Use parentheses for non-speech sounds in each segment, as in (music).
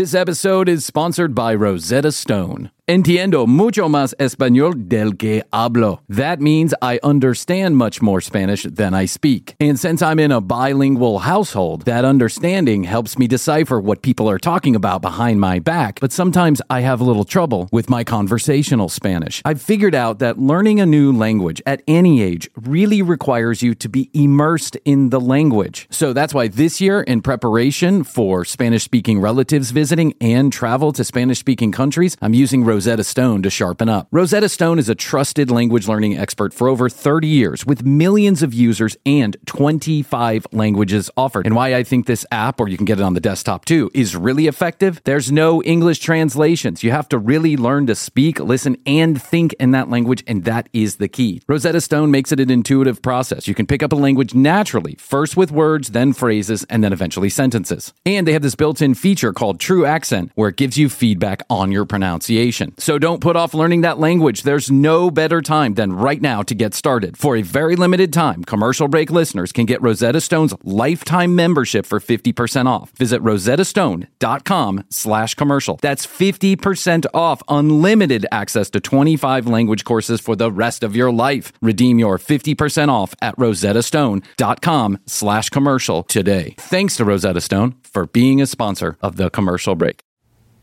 This episode is sponsored by Rosetta Stone. Entiendo mucho más español del que hablo. That means I understand much more Spanish than I speak. And since I'm in a bilingual household, that understanding helps me decipher what people are talking about behind my back. But sometimes I have a little trouble with my conversational Spanish. I've figured out that learning a new language at any age really requires you to be immersed in the language. So that's why this year, in preparation for Spanish speaking relatives visiting and travel to Spanish speaking countries, I'm using Rosetta Stone to sharpen up. Rosetta Stone is a trusted language learning expert for over 30 years with millions of users and 25 languages offered. And why I think this app, or you can get it on the desktop too, is really effective. There's no English translations. You have to really learn to speak, listen, and think in that language, and that is the key. Rosetta Stone makes it an intuitive process. You can pick up a language naturally, first with words, then phrases, and then eventually sentences. And they have this built in feature called True Accent, where it gives you feedback on your pronunciation. So don't put off learning that language. There's no better time than right now to get started. For a very limited time, commercial break listeners can get Rosetta Stone's lifetime membership for 50% off. Visit rosettastone.com slash commercial. That's 50% off unlimited access to 25 language courses for the rest of your life. Redeem your 50% off at rosettastone.com slash commercial today. Thanks to Rosetta Stone for being a sponsor of the commercial break.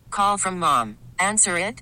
Call from mom. Answer it.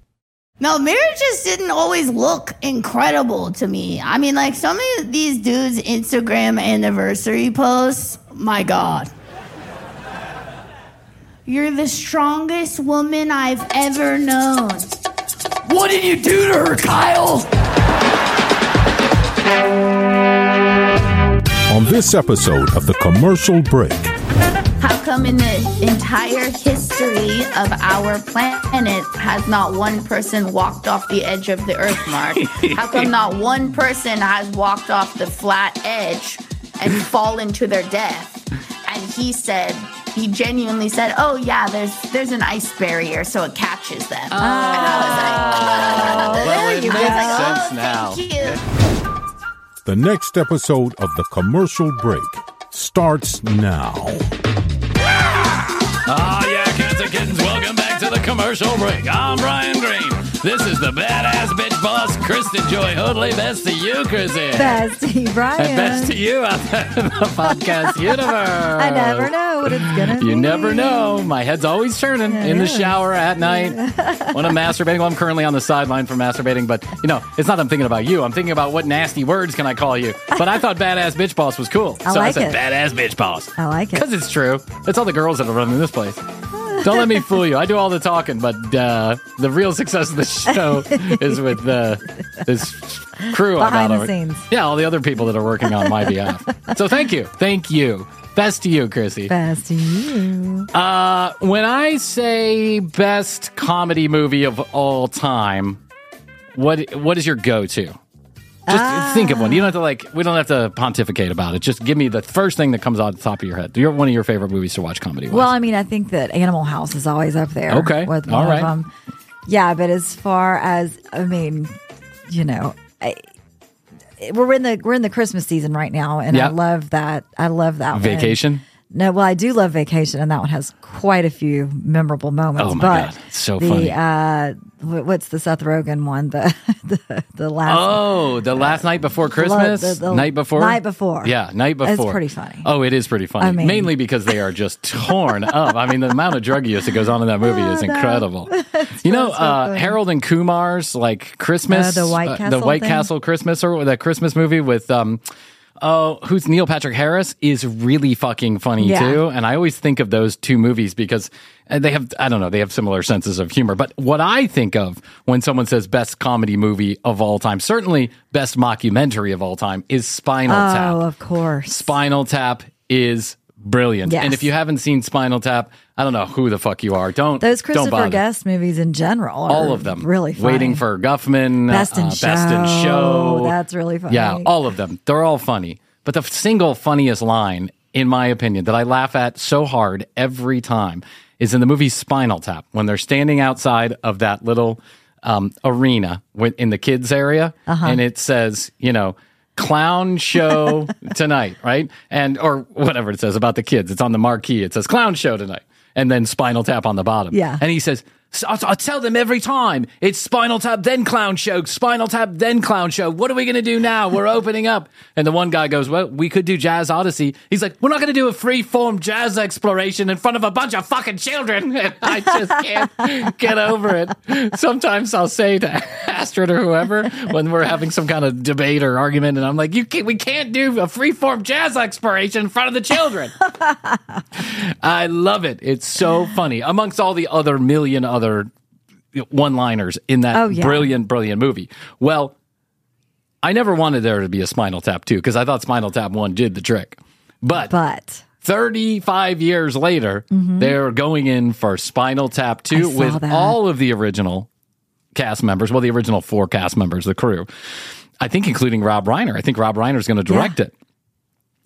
No, marriage just didn't always look incredible to me. I mean, like some of these dudes' Instagram anniversary posts, my God. You're the strongest woman I've ever known. What did you do to her, Kyle? On this episode of The Commercial Break, How come in the entire history of our planet has not one person walked off the edge of the Earth, Mark? How come (laughs) not one person has walked off the flat edge and fallen to their death? And he said, he genuinely said, "Oh yeah, there's there's an ice barrier, so it catches them." and I was like, oh. Oh, Well, "There it you go." makes like, oh, sense "Oh, now. you." the next episode of The Commercial Break starts now. Ah, yeah, cats and kittens, welcome back to the commercial break. I'm Bryan Green. This is the badass bitch boss, Kristen Joy Hoadley. Best to you, Krissy. Bestie Brian. And best to you out there in the podcast (laughs) universe. I never know what it's gonna be. You never know. My head's always turning in the is. shower at night (laughs) when I'm masturbating. Well, I'm currently on the sideline for masturbating, but you know, it's not that I'm thinking about you. I'm thinking about what nasty words can I call you. But I thought badass bitch boss was cool. I so I like said it. badass bitch boss. I like it. Because it's true. It's all the girls that are running this place. Don't let me fool you. I do all the talking, but uh, the real success of the show (laughs) is with uh, this crew Behind the scenes. Yeah, all the other people that are working on my behalf. So thank you. Thank you. Best to you, Krissy. Best to you. Uh, when I say best comedy movie of all time, what what is your go to? Just ah. think of one. You don't have to like. We don't have to pontificate about it. Just give me the first thing that comes out the top of your head. You're one of your favorite movies to watch comedy. Well, I mean, I think that Animal House is always up there. Okay. With All one right. of them. Yeah, but as far as I mean, you know, I, we're in the we're in the Christmas season right now, and Yeah. I love that. I love that one. No, well, I do love Vacation, and that one has quite a few memorable moments. Oh, my but God. It's so the, funny. Uh, what's the Seth Rogen one? (laughs) The the, the last. Oh, the last night before Christmas, the- the night before, night before. yeah, night It's before. pretty funny. Oh, it is pretty funny. I mean- Mainly because they are just torn up. I mean, the amount of drug use that goes on in that movie is (laughs) Oh, incredible. (laughs) you know, so uh. Harold and Kumar's like Christmas, Uh, the White the Castle White thing? Castle Christmas, or that Christmas movie with um. Oh, who's Neil Patrick Harris is really fucking funny Yeah. too, and I always think of those two movies because uh, they have I don't know they have similar senses of humor. But what I think of when someone says best comedy movie of all time, certainly best mockumentary of all time, is Spinal Tap. Oh, of course. Spinal Tap is brilliant. Yes. And if you haven't seen Spinal Tap, I don't know who the fuck you are. Don't Those don't Christopher bother. Guest movies in general, are all of them really funny. waiting for Guffman, Best in uh, Show. Best in Show. That's really funny. Yeah, all of them. They're all funny. But the single funniest line, in my opinion, that I laugh at so hard every time is in the movie Spinal Tap when they're standing outside of that little um, arena in the kids area, Uh-huh. and it says, you know. Clown show (laughs) tonight, right? And or whatever it says about the kids. It's on the marquee. It says clown show tonight, and then Spinal Tap on the bottom. Yeah. And he says, "So- I I tell them every time it's Spinal Tap, then Clown Show, Spinal Tap, then Clown Show. What are we going to do now? We're (laughs) opening up. And the one guy goes, Well, we could do Jazz Odyssey. He's like, We're not going to do a free form jazz exploration in front of a bunch of fucking children. And (laughs) I just can't get over it. Sometimes I'll say to (laughs) Astrid or whoever when we're having some kind of debate or argument, and I'm like, you can't, We can't do a free form jazz exploration in front of the children. I love it. It's so funny amongst all the other million other one liners in that Oh, yeah. brilliant, brilliant movie. Well, I never wanted there to be a Spinal Tap 2 because I thought Spinal Tap 1 did the trick. But, But 35 years later, they're going in for Spinal Tap 2 Mm-hmm. I saw with that. all of the original cast members. Well, the original four cast members, the crew. I think including Rob Reiner. I think Rob Reiner is going to direct Yeah. it.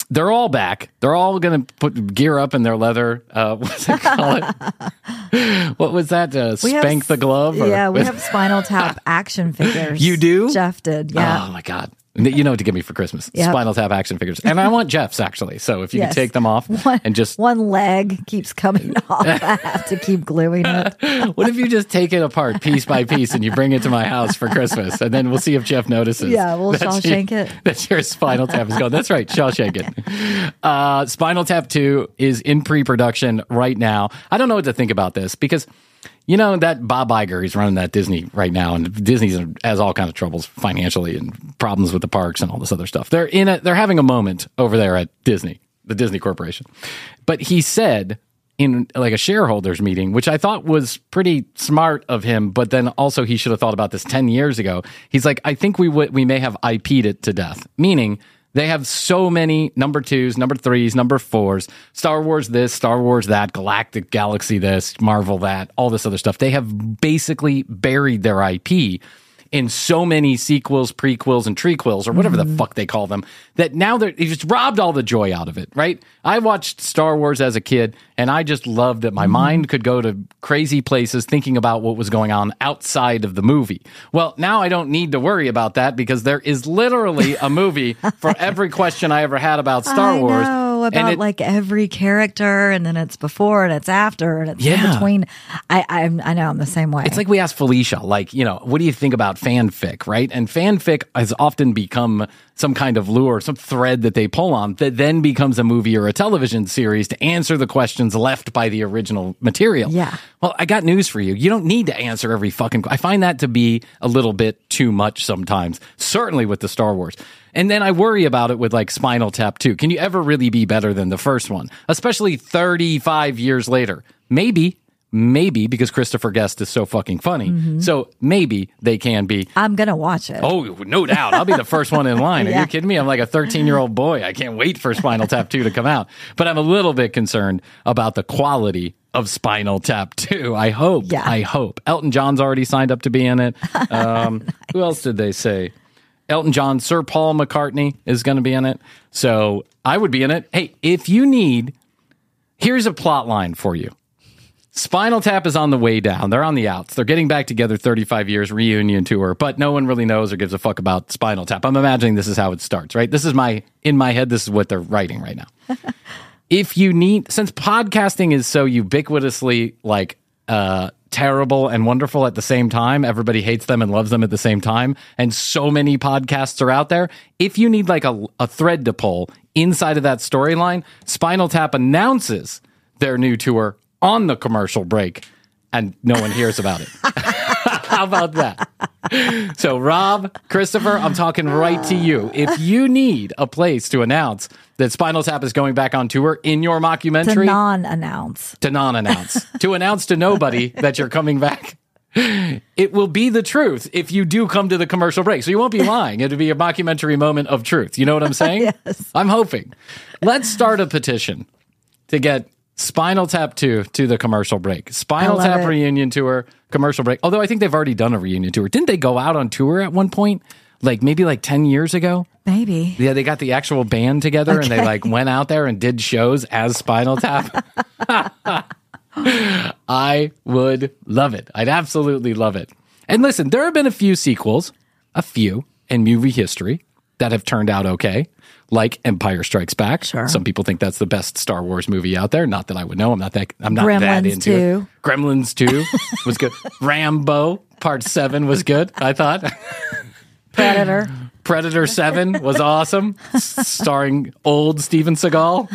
They're all back. They're all going to put gear up in their leather. Uh, (laughs) what's it call it? what was that? Uh, we have spank the glove? or- Yeah, we have Spinal Tap (laughs) action figures. You do? Jeff did. Yeah. Oh my god! You know what to give me for Christmas? Yep. Spinal Tap action figures, and I want Jeff's actually. So if you Yes. can take them off One, and just one leg keeps coming (laughs) off. I have to keep gluing it. (laughs) what if you just take it apart piece by piece and you bring it to my house for Christmas, and then we'll see if Jeff notices. Yeah, we'll you- Shawshank it. (laughs) That your Spinal Tap is going. That's right, Shawshank it. Uh, Spinal Tap Two is in pre-production right now. I don't know what to think about this because. You know that Bob Iger, he's running that Disney right now, and Disney has all kinds of troubles financially and problems with the parks and all this other stuff. They're in a, they're having a moment over there at Disney, the Disney Corporation. But he said in like a shareholders meeting, which I thought was pretty smart of him, but then also he should have thought about this 10 years ago. He's like, I think we we may have IP'd it to death, meaning they have so many number twos, number threes, number fours, Star Wars this, Star Wars that, Galactic Galaxy this, Marvel that, all this other stuff. They have basically buried their IP in so many sequels, prequels, and trequels, or whatever the mm-hmm. fuck they call them, that now they're they just robbed all the joy out of it, right? I watched Star Wars as a kid, and I just loved that my mm-hmm. mind could go to crazy places thinking about what was going on outside of the movie. Well, now I don't need to worry about that because there is literally a movie (laughs) for every question I ever had about Star I Wars. know About it- like every character, and then it's before and it's after and it's in between. I I'm, I know I'm the same way. It's like we asked Felicia, like, you know, what do you think about fanfic, right? And fanfic has often become some kind of lure, some thread that they pull on that then becomes a movie or a television series to answer the questions left by the original material. Yeah. Well, I got news for you. You don't need to answer every fucking. I find that to be a little bit too much sometimes. Certainly with the Star Wars. And then I worry about it with like Spinal Tap 2. Can you ever really be better than the first one? Especially 35 years later. Maybe, maybe because Christopher Guest is so fucking funny. Mm-hmm. So maybe they can be. I'm gonna watch it. Oh, no doubt. I'll be the first one in line. Are (laughs) Yeah. you kidding me? I'm like a 13 year old boy. I can't wait for Spinal Tap 2 to come out. But I'm a little bit concerned about the quality of Spinal Tap 2. I hope. Yeah. I hope. Elton John's already signed up to be in it. (laughs) Um, Who else did they say? Elton John, Sir Paul McCartney is going to be in it. So I would be in it. Hey, if you need, here's a plot line for you. Spinal Tap is on the way down. They're on the outs. They're getting back together 35 years reunion tour, but no one really knows or gives a fuck about Spinal Tap. I'm imagining this is how it starts, right? This is my in my head this is what they're writing right now. (laughs) if you need since podcasting is so ubiquitously like uh terrible and wonderful at the same time everybody hates them and loves them at the same time and so many podcasts are out there if you need like a, a thread to pull inside of that storyline spinal tap announces their new tour on the commercial break and no one hears about it (laughs) how about that so, Rob, Christopher, I'm talking right to you. If you need a place to announce that Spinal Tap is going back on tour in your to mockumentary, non-announce. to non announce, (laughs) to announce to nobody that you're coming back, it will be the truth if you do come to the commercial break. So, you won't be lying. It'll be a mockumentary moment of truth. You know what I'm saying? (laughs) Yes. I'm hoping. Let's start a petition to get Spinal Tap 2 to the commercial break. Spinal Tap it. reunion tour, commercial break. Although I think they've already done a reunion tour. Didn't they go out on tour at one point? Like maybe like 10 years ago? Maybe. Yeah, they got the actual band together and they like went out there and did shows as Spinal Tap. (laughs) I would love it. I'd absolutely love it. And listen, there have been a few sequels, a few in movie history that have turned out okay, like Empire Strikes Back. Sure. Some people think that's the best Star Wars movie out there. Not that I would know. I'm not that. I'm not that Gremlins into 2. it. Gremlins Two was good. (laughs) Rambo Part Seven was good. I thought. Predator. Predator 7 was awesome, starring old Steven Seagal.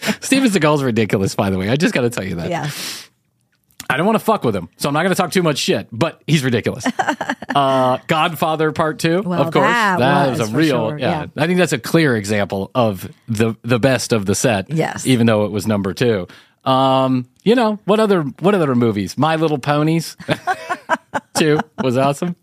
(laughs) Steven Seagal's ridiculous, by the way. I just got to tell you that. Yeah. I don't want to fuck with him, so I'm not going to talk too much shit, but he's ridiculous. (laughs) uh, Godfather Part 2, Well, of course. That was a real, sure, yeah. yeah. I think that's a clear example of the the best of the set. Yes. Even though it was number 2. Um, you know, what other what other movies? My Little Ponies. (laughs) 2 was awesome.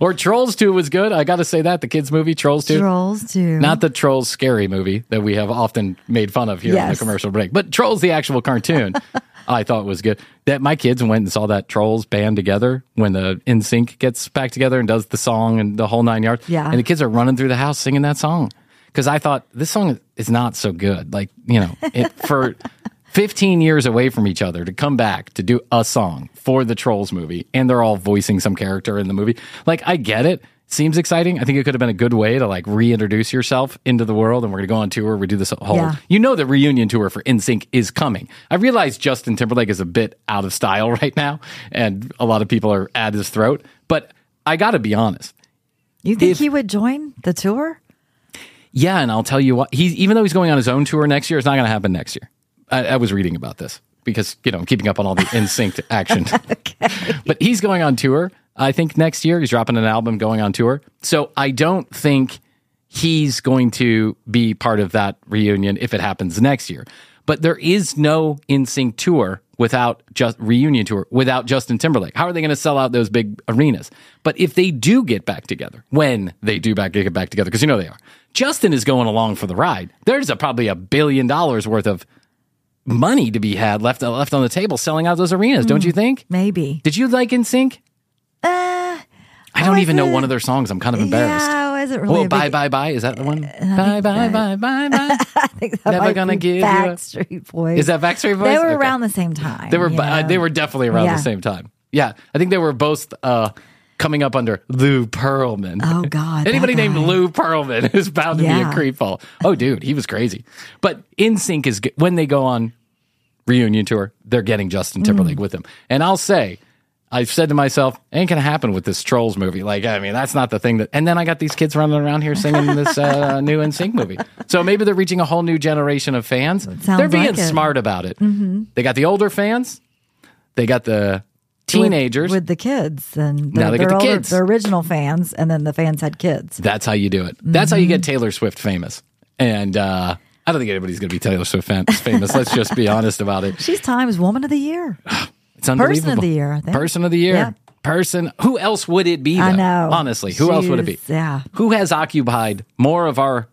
Or Trolls 2 was good. I got to say that the kids movie Trolls 2. Trolls two, Not the Trolls scary movie that we have often made fun of here in the commercial break, but Trolls the actual cartoon. (laughs) I thought it was good. That my kids went and saw that Trolls band together when the NSYNC gets back together and does the song and the whole nine yards. Yeah. and the kids are running through the house singing that song because I thought this song is not so good. Like you know, it, for (laughs) 15 years away from each other to come back to do a song for the Trolls movie, and they're all voicing some character in the movie. Like, I get it. Seems exciting. I think it could have been a good way to like reintroduce yourself into the world. And we're going to go on tour. We do this whole, Yeah. you know, the reunion tour for NSYNC is coming. I realize Justin Timberlake is a bit out of style (laughs) right now, and a lot of people are at his throat. But I got to be honest. you think if- he would join the tour? Yeah, and I'll tell you what. He's even though he's going on his own tour next year, it's not going to happen next year. I, I was reading about this because you know I'm keeping up on all the (laughs) NSYNC action. (laughs) But he's going on tour. I think next year he's dropping an album, going on tour. So I don't think he's going to be part of that reunion if it happens next year. But there is no NSYNC tour without just reunion tour without Justin Timberlake. How are they going to sell out those big arenas? But if they do get back together, when they do back get back together, because you know they are, Justin is going along for the ride. There's a, probably a billion dollars worth of money to be had left left on the table selling out those arenas. Don't you think? Maybe. Did you like NSYNC? Uh, I don't even know one of their songs. I'm kind of embarrassed. Yeah, I wasn't really. Oh, bye big- bye bye. Is that the one? Bye bye bye bye (laughs) bye. I think that Never gonna give you a- Backstreet Boys. Is that Backstreet Boys? They were Okay. around the same time. They were. uh, they were definitely around Yeah. the same time. Yeah, I think they were both uh, coming up under Lou Pearlman. Oh, God, Anybody named. Lou Pearlman is bound to be a Yeah. creepball. Oh, dude, he was crazy. But NSYNC is g- when they go on reunion tour, they're getting Justin Mm. Timberlake with them. And I'll say, I've said to myself, ain't gonna happen with this Trolls movie. Like, I mean, that's not the thing that. And then I got these kids running around here singing this uh, (laughs) new NSYNC movie. So maybe they're reaching a whole new generation of fans. sounds they're being like smart about it. They got the older fans. They got the teenagers. with, the kids and Now they get the older- kids. the original fans, and then the fans had kids. That's how you do it. That's how you Mm-hmm. get Taylor Swift famous. And uh, I don't think anybody's going to be Taylor Swift famous. Let's just be honest about it. She's Times Woman of the Year. (sighs) It's unbelievable. Person of the Year, I think. Person of the year. Yeah. Person. Who else would it be? I know. Honestly, who else would it be? Yeah. Who has occupied more of our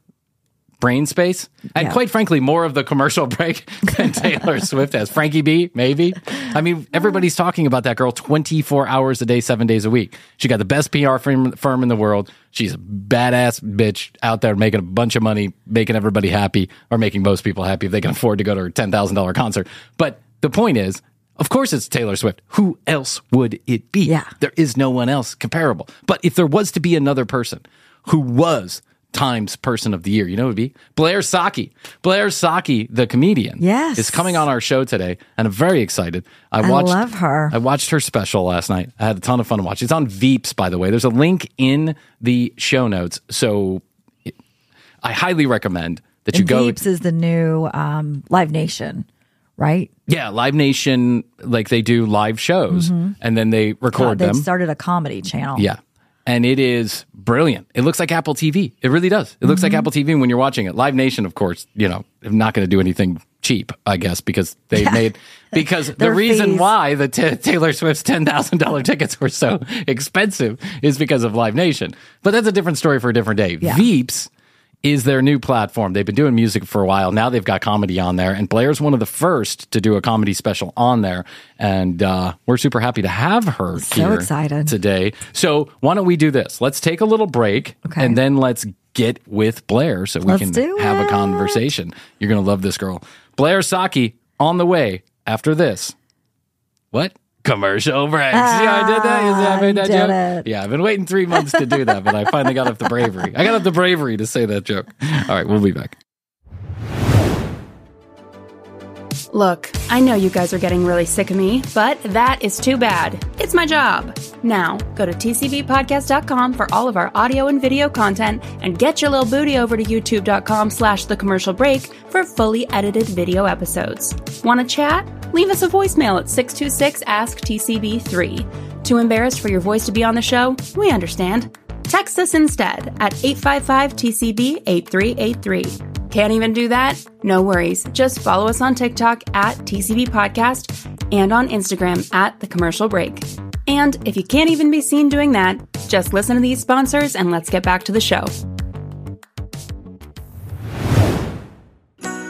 brain space and Yeah. quite frankly more of the commercial (laughs) break than Taylor (laughs) Swift has. Frankie B, maybe. I mean, everybody's talking about that girl 24 hours a day, 7 days a week. She got the best PR firm, firm in the world. She's a badass bitch out there making a bunch of money, making everybody happy or making most people happy if they can afford to go to her $10,000 concert. But the point is, of course it's Taylor Swift. Who else would it be? Yeah. There is no one else comparable. But if there was to be another person who was Times Person of the Year, you know who would be? Blair Socci. Blair Socci, the comedian, Yes. is coming on our show today, and I'm very excited. I I watched love her. I watched her special last night. I had a ton of fun to watch. It's on Veeps, by the way. There's a link in the show notes, so it- I highly recommend that you And go. Veeps is the new um, Live Nation, right? Yeah, Live Nation, like they do live shows, and then they record They've them. started a comedy channel. Yeah. And it is brilliant. It looks like Apple TV. It really does. It looks like mm-hmm. Apple TV when you're watching it. Live Nation, of course, you know, I'm not going to do anything cheap, I guess, because they made because (laughs) the reason fees. why the t- Taylor Swift's ten thousand dollar tickets were so (laughs) expensive is because of Live Nation. But that's a different story for a different day. Yeah. Veeps is their new platform. They've been doing music for a while. Now they've got comedy on there, and Blair's one of the first to do a comedy special on there. And uh, we're super happy to have her So here excited. today. So why don't we do this? Let's take a little break, Okay. and then let's get with Blair so we Let's can have a conversation. You're gonna love this girl, Blair Socci, on the way after this. What? Commercial breaks. yeah, I did that. You see I made that Ah, joke? it. Yeah, I've been waiting three months to do that, but I finally got up the bravery. I got up the bravery to say that joke. All right, we'll be back. Look, I know you guys are getting really sick of me, but that is too bad. It's my job. Now, go to tcbpodcast.com for all of our audio and video content and get your little booty over to youtube.com slash the commercial break for fully edited video episodes. Want to chat? Leave us a voicemail at 626 Ask TCB3. Too embarrassed for your voice to be on the show? We understand. Text us instead at 855 TCB 8383. Can't even do that? No worries. Just follow us on TikTok at TCB Podcast and on Instagram at The Commercial Break. And if you can't even be seen doing that, just listen to these sponsors and let's get back to the show.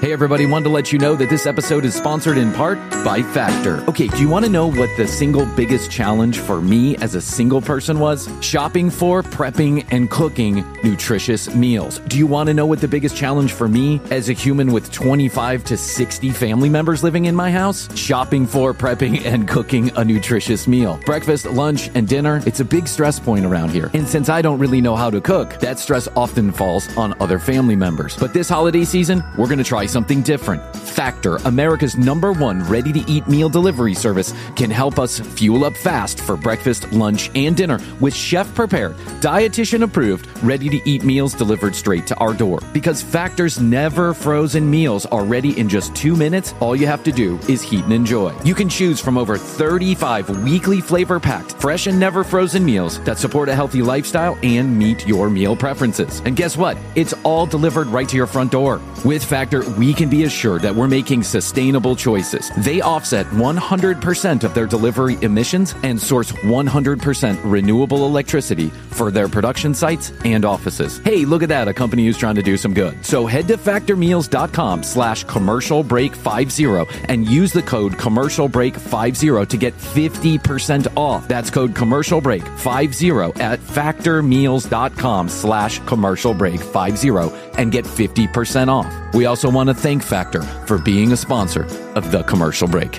Hey, everybody, wanted to let you know that this episode is sponsored in part by Factor. Okay, do you want to know what the single biggest challenge for me as a single person was? Shopping for, prepping, and cooking nutritious meals. Do you want to know what the biggest challenge for me as a human with 25 to 60 family members living in my house? Shopping for, prepping, and cooking a nutritious meal. Breakfast, lunch, and dinner, it's a big stress point around here. And since I don't really know how to cook, that stress often falls on other family members. But this holiday season, we're going to try something different. Factor, America's number one ready to eat meal delivery service, can help us fuel up fast for breakfast, lunch, and dinner with chef prepared, dietitian approved, ready to eat meals delivered straight to our door. Because Factor's never frozen meals are ready in just two minutes, all you have to do is heat and enjoy. You can choose from over 35 weekly flavor packed, fresh and never frozen meals that support a healthy lifestyle and meet your meal preferences. And guess what? It's all delivered right to your front door. With Factor, we can be assured that we're making sustainable choices. They offset 100% of their delivery emissions and source 100% renewable electricity for their production sites and offices. Hey, look at that, a company who's trying to do some good. So head to factormeals.com slash commercial break 50 and use the code commercial break 50 to get 50% off. That's code commercial break 50 at factormeals.com slash commercial break 50 and get 50% off. We also want to thank Factor for being a sponsor of the commercial break.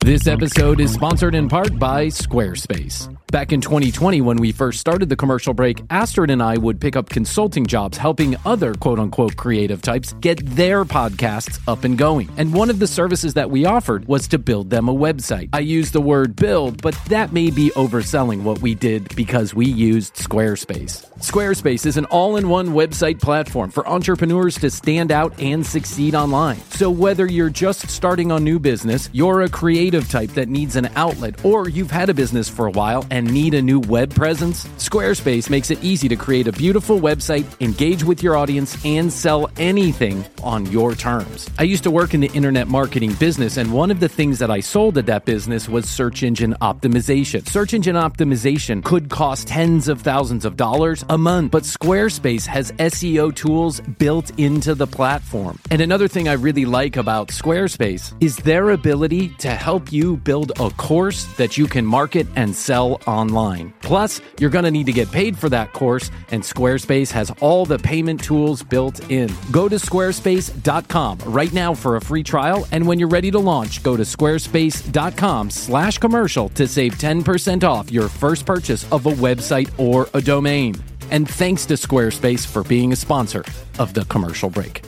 This episode is sponsored in part by Squarespace. Back in 2020, when we first started the commercial break, Astrid and I would pick up consulting jobs helping other quote unquote creative types get their podcasts up and going. And one of the services that we offered was to build them a website. I use the word build, but that may be overselling what we did because we used Squarespace. Squarespace is an all in one website platform for entrepreneurs to stand out and succeed online. So, whether you're just starting a new business, you're a creative type that needs an outlet, or you've had a business for a while and need a new web presence, Squarespace makes it easy to create a beautiful website, engage with your audience, and sell anything on your terms. I used to work in the internet marketing business, and one of the things that I sold at that business was search engine optimization. Search engine optimization could cost tens of thousands of dollars a month, but Squarespace has SEO tools built into the platform. And another thing I really like about Squarespace is their ability to help you build a course that you can market and sell online. Plus, you're going to need to get paid for that course, and Squarespace has all the payment tools built in. Go to squarespace.com right now for a free trial, and when you're ready to launch, go to squarespace.com slash commercial to save 10% off your first purchase of a website or a domain. And thanks to Squarespace for being a sponsor of the commercial break.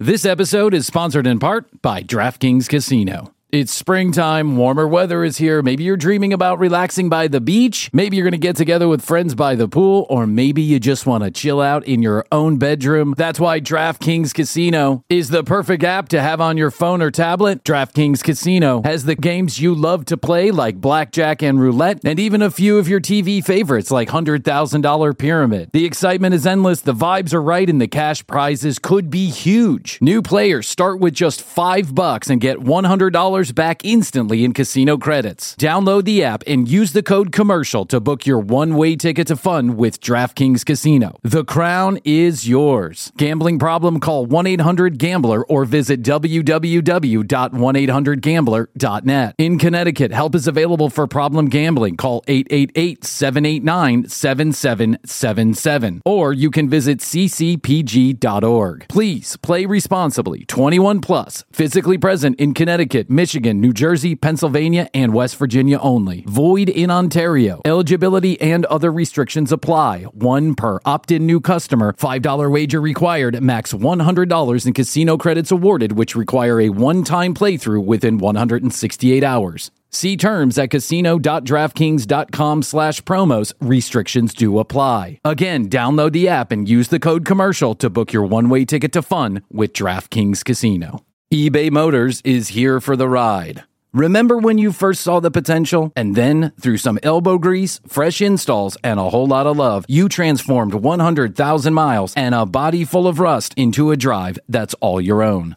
This episode is sponsored in part by DraftKings Casino. It's springtime, warmer weather is here. Maybe you're dreaming about relaxing by the beach. Maybe you're going to get together with friends by the pool, or maybe you just want to chill out in your own bedroom. That's why DraftKings Casino is the perfect app to have on your phone or tablet. DraftKings Casino has the games you love to play, like blackjack and roulette, and even a few of your TV favorites, like $100,000 Pyramid. The excitement is endless, the vibes are right, and the cash prizes could be huge. New players start with just five bucks and get $100 back instantly in casino credits. Download the app and use the code commercial to book your one way ticket to fun with DraftKings Casino. The crown is yours. Gambling problem? Call 1 800 Gambler or visit www.1800Gambler.net. In Connecticut, help is available for problem gambling. Call 888 789 7777. Or you can visit ccpg.org. Please play responsibly. 21 plus, physically present in Connecticut, Michigan. Michigan, New Jersey, Pennsylvania, and West Virginia only. Void in Ontario. Eligibility and other restrictions apply. One per opt in new customer. $5 wager required. Max $100 in casino credits awarded, which require a one time playthrough within 168 hours. See terms at casino.draftkings.com slash promos. Restrictions do apply. Again, download the app and use the code commercial to book your one-way ticket to fun with DraftKings Casino eBay Motors is here for the ride. Remember when you first saw the potential? And then, through some elbow grease, fresh installs, and a whole lot of love, you transformed 100,000 miles and a body full of rust into a drive that's all your own.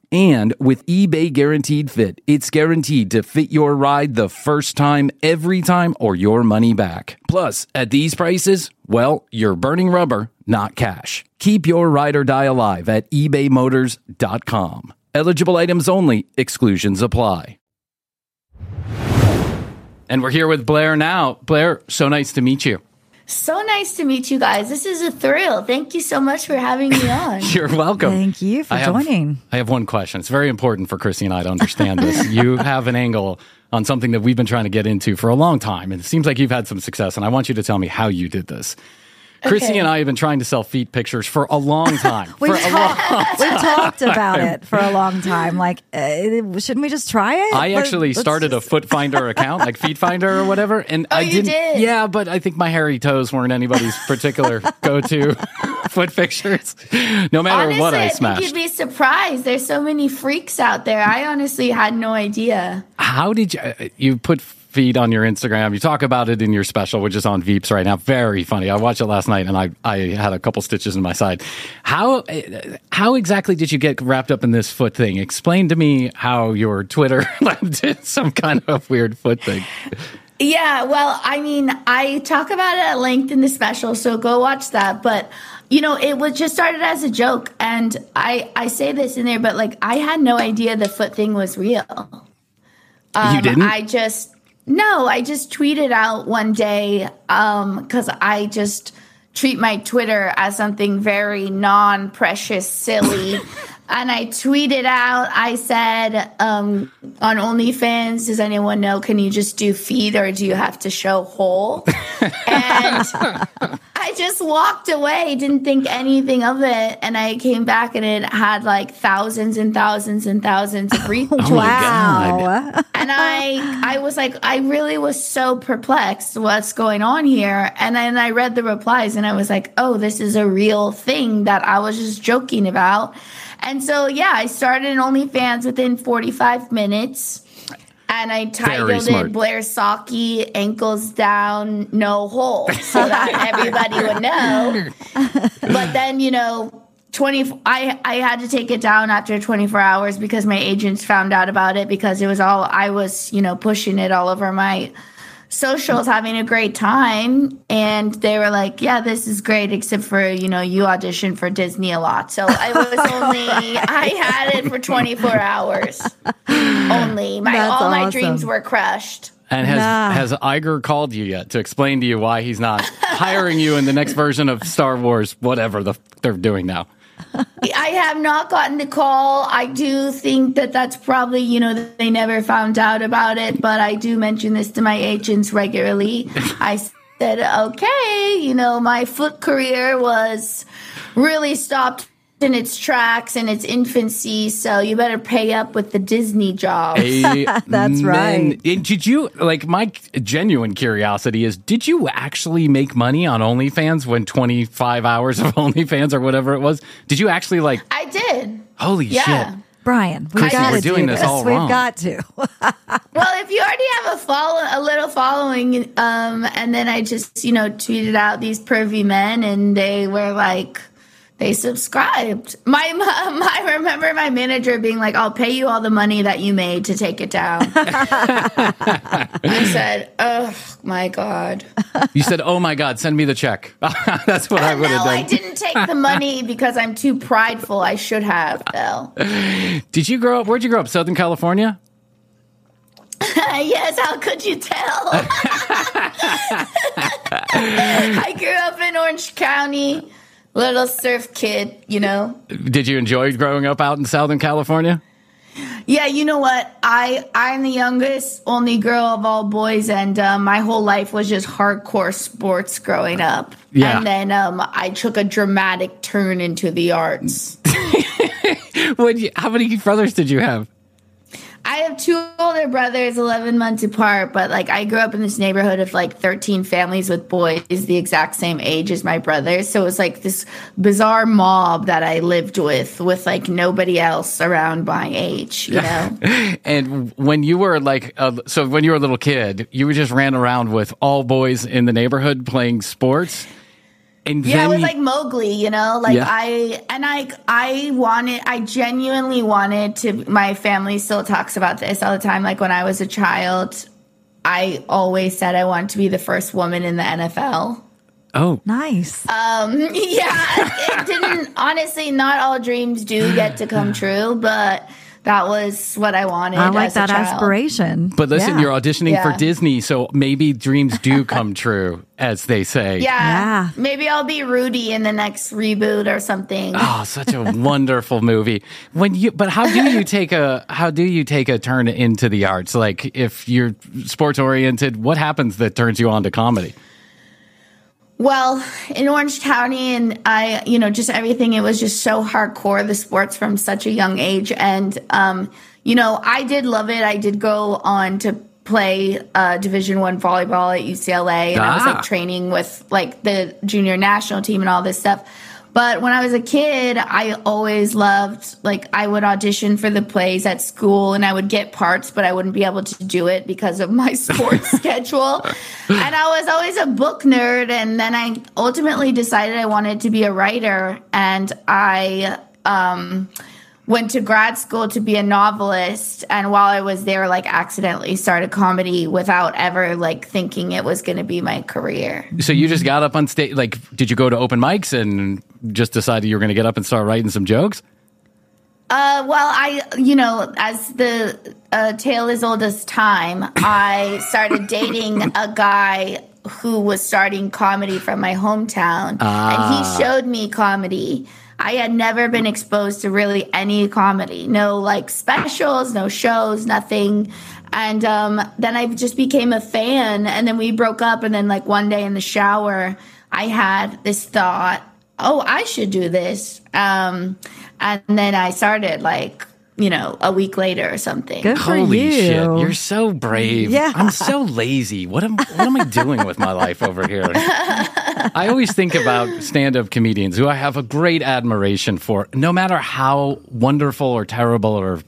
And with eBay Guaranteed Fit, it's guaranteed to fit your ride the first time, every time, or your money back. Plus, at these prices, well, you're burning rubber, not cash. Keep your ride or die alive at ebaymotors.com. Eligible items only, exclusions apply. And we're here with Blair now. Blair, so nice to meet you. So nice to meet you guys. This is a thrill. Thank you so much for having me (laughs) on. You're welcome. Thank you for I have, joining. I have one question. It's very important for Krissy and I to understand this. (laughs) you have an angle on something that we've been trying to get into for a long time, and it seems like you've had some success. And I want you to tell me how you did this. Krissy Okay. and I have been trying to sell feet pictures for a long time. (laughs) We've, for a talked- long we've talked about it for a long (laughs) time. Like, uh, shouldn't we just try it? I Let- actually let's started just- a Foot Finder account, like Feet Finder or whatever, and I Oh, you didn't. did? Yeah, but I think my hairy toes weren't anybody's (laughs) particular go-to foot pictures. No matter honestly, what I I think smashed. you'd be surprised. There's so many freaks out there. I honestly had no idea. How did you uh, you put feet on your Instagram? You talk about it in your special, which is on Veeps right now. Very funny. I watched it last night, and I I had a couple stitches in my side. How how exactly did you get wrapped up in this foot thing? Explain to me how your Twitter (laughs) did some kind of weird foot thing. Yeah, well, I mean, I talk about it at length in the special, so go watch that. But you know, it was just started as a joke, and I I say this in there, but like I had no idea the foot thing was real. Um, you didn't? I just no, I just tweeted out one day um, because I just treat my Twitter as something very non-precious, silly. (laughs) And I tweeted out, I said, um, on OnlyFans, does anyone know, can you just do feet or do you have to show whole? (laughs) and I just walked away, didn't think anything of it. And I came back and it had like thousands and thousands and thousands of retweets. (laughs) Oh my God. Wow. and I I was like I really was so perplexed what's going on here and then I read the replies and I was like oh this is a real thing that I was just joking about and so yeah I started an OnlyFans within 45 minutes. And I titled it Blair Socci ankles down no hole so that (laughs) everybody would know. But then you know 20 I I had to take it down after 24 hours because my agents found out about it because it was all I was, you know, pushing it all over my socials having a great time and they were like, "Yeah, this is great except for, you know, you auditioned for Disney a lot." So I (laughs) was only I had it for 24 hours. Only. My That's all my dreams were crushed. And has Nah. has Iger called you yet to explain to you why he's not hiring you in the next version of Star Wars, whatever the, they're doing now? I have not gotten the call. I do think that that's probably, you know, they never found out about it, but I do mention this to my agents regularly. (laughs) I said, okay, you know, my foot career was really stopped in its tracks in its infancy, so you better pay up with the Disney job. (laughs) That's right. And Did you like my genuine curiosity is did you actually make money on OnlyFans when 25 hours of (laughs) OnlyFans or whatever it was? Did you actually like I did. holy Yeah. shit? Bryan, we've Krissy, got we're to doing do this this. all We've wrong. got to. (laughs) Well, if you already have a follow, a little following, um, and then I just, you know, tweeted out these pervy men, and they were like, they subscribed. My, (laughs) my, I remember my manager being like, "I'll pay you all the money that you made to take it down." (laughs) I said, "Oh my god." You said, "Oh my god, send me the check." (laughs) That's what I uh, would no, done. I didn't take the money because I'm too prideful. I should have, though. Did you grow up? Where'd you grow up? Southern California? yes, how could you tell? I grew up in Orange County, little surf kid, you know. Did you enjoy growing up out in Southern California? Yeah, you know what? I I'm the youngest, only girl of all boys, and um, my whole life was just hardcore sports growing up. Yeah. And then um, I took a dramatic turn into the arts. (laughs) When you, how many brothers did you have? I have two older brothers, 11 months apart, but like I grew up in this neighborhood of like 13 families with boys the exact same age as my brothers. So it was like this bizarre mob that I lived with, with like nobody else around my age, you know? (laughs) And when you were like, uh, so when you were a little kid, you just ran around with all boys in the neighborhood playing sports. And Yeah, then it was like Mowgli, you know. Like Yeah. I and I, I wanted, I genuinely wanted to. My family still talks about this all the time. Like when I was a child, I always said I wanted to be the first woman in the NFL. oh, Nice. Um, (laughs) yeah, it didn't. (laughs) Honestly, not all dreams do get to come (gasps) true, but that was what I wanted. I like as a that child. aspiration. but listen, Yeah. you're auditioning Yeah. for Disney, so maybe dreams do come (laughs) true, as they say. Yeah, Yeah. maybe I'll be Rudy in the next reboot or something. Oh, such a (laughs) wonderful movie. When you, but how do you take a how do you take a turn into the arts? Like, if you're sports oriented, what happens that turns you on to comedy? Well, in Orange County, and I, you know, just everything. It was just so hardcore the sports from such a young age, and um, you know, I did love it. I did go on to play uh, Division One volleyball at UCLA, and I was Ah. like training with like the junior national team and all this stuff. But when I was a kid, I always loved like I would audition for the plays at school and I would get parts, but I wouldn't be able to do it because of my (laughs) sports (laughs) schedule. And I was always a book nerd and then I ultimately decided I wanted to be a writer and I um went to grad school to be a novelist and while I was there like accidentally started comedy without ever like thinking it was going to be my career. So you just got up on stage. Like, did you go to open mics and just decided you were going to get up and start writing some jokes? Uh, well, I, you know, as the uh, tale as old as time, I started dating (laughs) a guy who was starting comedy from my hometown, and he showed me comedy. I had never been exposed to really any comedy, no like specials, no shows, nothing. And um, then I just became a fan, and then we broke up. And then, like one day in the shower, I had this thought oh, I should do this. Um, and then I started like, you know, a week later or something. Good for Holy you. shit! You're so brave. Yeah. I'm so lazy. What am What am I doing with my life over here? I always think about stand-up comedians who I have a great admiration for, no matter how wonderful or terrible or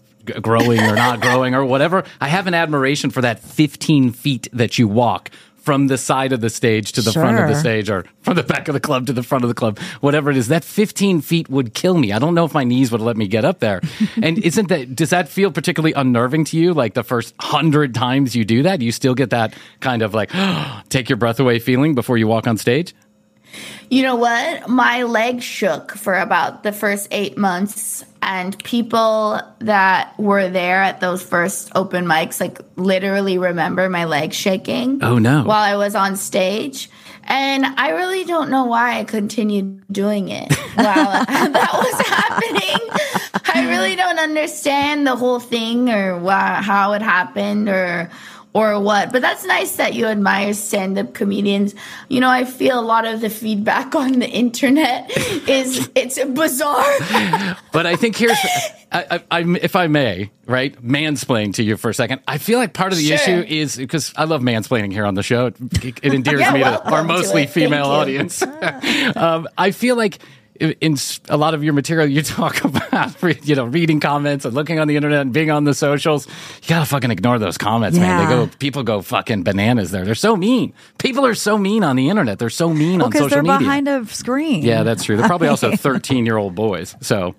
growing or not growing or whatever. I have an admiration for that 15 feet that you walk from the side of the stage to the front of the stage or from the back of the club to the front of the club, whatever it is. That 15 feet would kill me. I don't know if my knees would let me get up there. (laughs) and isn't that, does that feel particularly unnerving to you? Like the first hundred times you do that, you still get that kind of like, (gasps) take your breath away feeling before you walk on stage? You know what? My leg shook for about the first eight months, and people that were there at those first open mics, like, literally remember my leg shaking. Oh, no. While I was on stage. And I really don't know why I continued doing it while (laughs) that was happening. I really don't understand the whole thing or why, how it happened or or what. But that's nice that you admire stand up comedians. You know, I feel a lot of the feedback (laughs) on the internet (laughs) is it's bizarre. but I think here's, (laughs) I, I, I, if I may, right, mansplain to you for a second. I feel like part of the Sure. issue is because I love mansplaining here on the show. It, it endears Yeah, me to our mostly. Thank female you. audience. um, I feel like. In a lot of your material, you (laughs) talk about you know reading comments and looking on the internet and being on the socials. You gotta fucking ignore those comments, man. They go, people go fucking bananas there. They're so mean. People are so mean on the internet. They're so mean on Because they're behind a screen. yeah, that's true. They're probably also (laughs) thirteen year old boys. So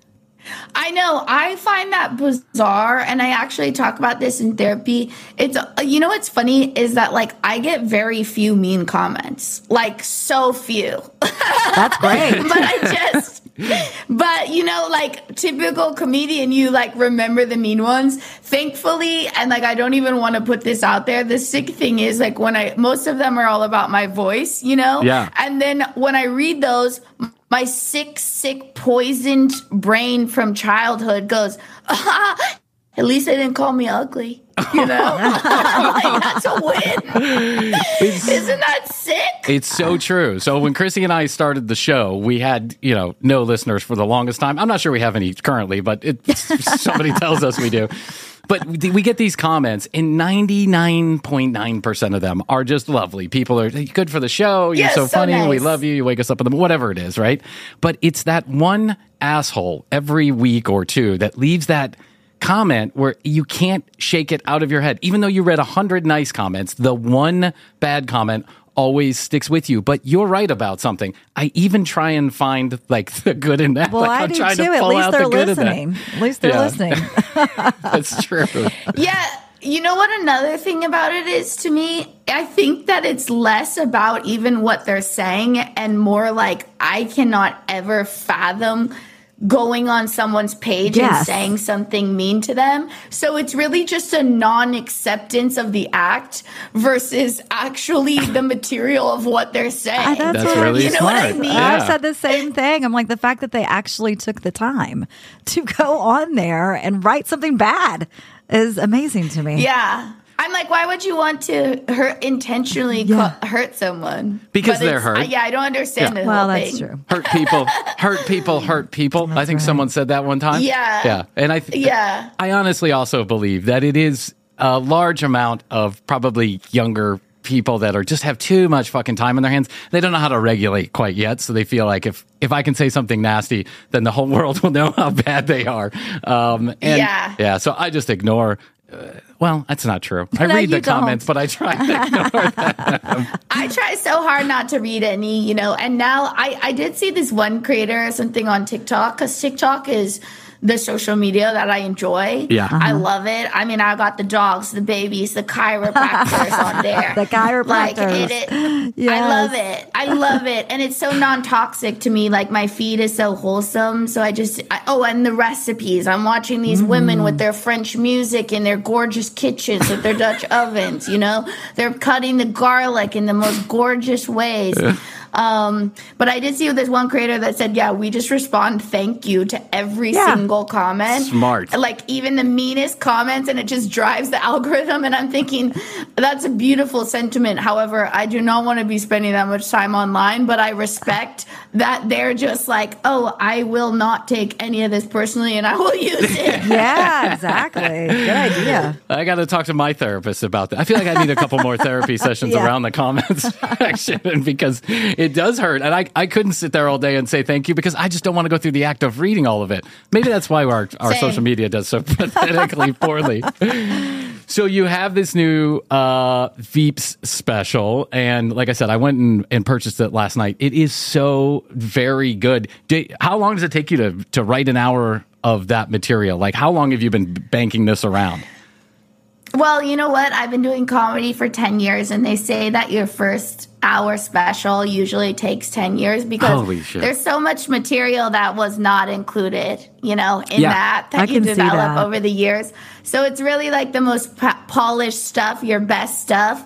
I know. I find that bizarre, and I actually talk about this in therapy. It's you know what's funny is that like I get very few mean comments, like so few. (laughs) That's great. but I just, but you know, like typical comedian, you like remember the mean ones. Thankfully, and like I don't even want to put this out there. The sick thing is like when I most of them are all about my voice, you know. Yeah. And then when I read those, my sick, sick, poisoned brain from childhood goes, ah, at least they didn't call me ugly. You know, (laughs) (laughs) like, that's a win. Isn't that sick? It's so true. So when Krissy and I started the show, we had, you know, no listeners for the longest time. I'm not sure we have any currently, but it, (laughs) somebody tells us we do. But we get these comments, and 99.9% of them are just lovely. People are good for the show. You're Yeah, so, so funny. We love you. You wake us up in the whatever it is, right? But it's that one asshole every week or two that leaves that comment where you can't shake it out of your head. Even though you read a hundred nice comments, the one bad comment always sticks with you. But you're right about something. I even try and find like the good in that. Well, like, I I'm do trying too. to At least they're the good in that. listening. At least they're Yeah. listening. (laughs) (laughs) That's true. Yeah. You know what another thing about it is to me? I think that it's less about even what they're saying and more like I cannot ever fathom going on someone's page and saying something mean to them. So it's really just a non-acceptance of the act versus actually (laughs) the material of what they're saying. Ah, that's That's what really You know what I smart. mean? Yeah. I've said the same thing. I'm like the fact that they actually took the time to go on there and write something bad is amazing to me. Yeah. I'm like, why would you want to hurt intentionally Yeah. co- hurt someone? Because But they're hurt. I- yeah, I don't understand Yeah. the Well, whole that's thing. true. Hurt people, hurt people, hurt people. I think right. someone said that one time. Yeah. Yeah. And I th- Yeah. I honestly also believe that it is a large amount of probably younger people that are just have too much fucking time on their hands. They don't know how to regulate quite yet, so they feel like if if I can say something nasty, then the whole (laughs) world will know how bad they are. Um, and Yeah. yeah. So I just ignore. Uh, well, that's not true. I (laughs) No, read the don't. comments, but I try to ignore them. (laughs) I try so hard not to read any, you know, and now I, I did see this one creator or something on TikTok because TikTok is the social media that I enjoy. Yeah. I uh-huh. love it. I mean, I got the dogs, the babies, the chiropractors on (laughs) there. The Like, chiropractors. it, it, Yes. I love it. I love it. And it's so non toxic to me. Like, my feed is so wholesome. So I just, I, oh, and the recipes. I'm watching these women mm-hmm. with their French music in their gorgeous kitchens with their Dutch ovens, you know? They're cutting the garlic in the most gorgeous ways. Um, but I did see this one creator that said, yeah, we just respond thank you to every Yeah. single comment. Smart. Like even the meanest comments, and it just drives the (laughs) algorithm. And I'm thinking, that's a beautiful sentiment. However, I do not want to be spending that much time online, but I respect that they're just like, oh, I will not take any of this personally and I will use it. (laughs) Yeah, exactly. Good idea. I got to talk to my therapist about that. I feel like I need a couple more therapy (laughs) sessions Yeah. around the comments section because it does hurt. And I, I couldn't sit there all day and say thank you because I just don't want to go through the act of reading all of it. Maybe that's why our, our Same. social media does so (laughs) pathetically poorly. So you have this new uh, Veeps special, and like I said, I went and, and purchased it last night. It is so very good. Did, how long does it take you to to write an hour of that material? Like, how long have you been banking this around? Well, you know what? I've been doing comedy for 10 years, and they say that your first hour special usually takes 10 years because there's so much material that was not included, you know, in Yeah. that I that you develop that. over the years. So it's really like the most po- polished stuff, your best stuff.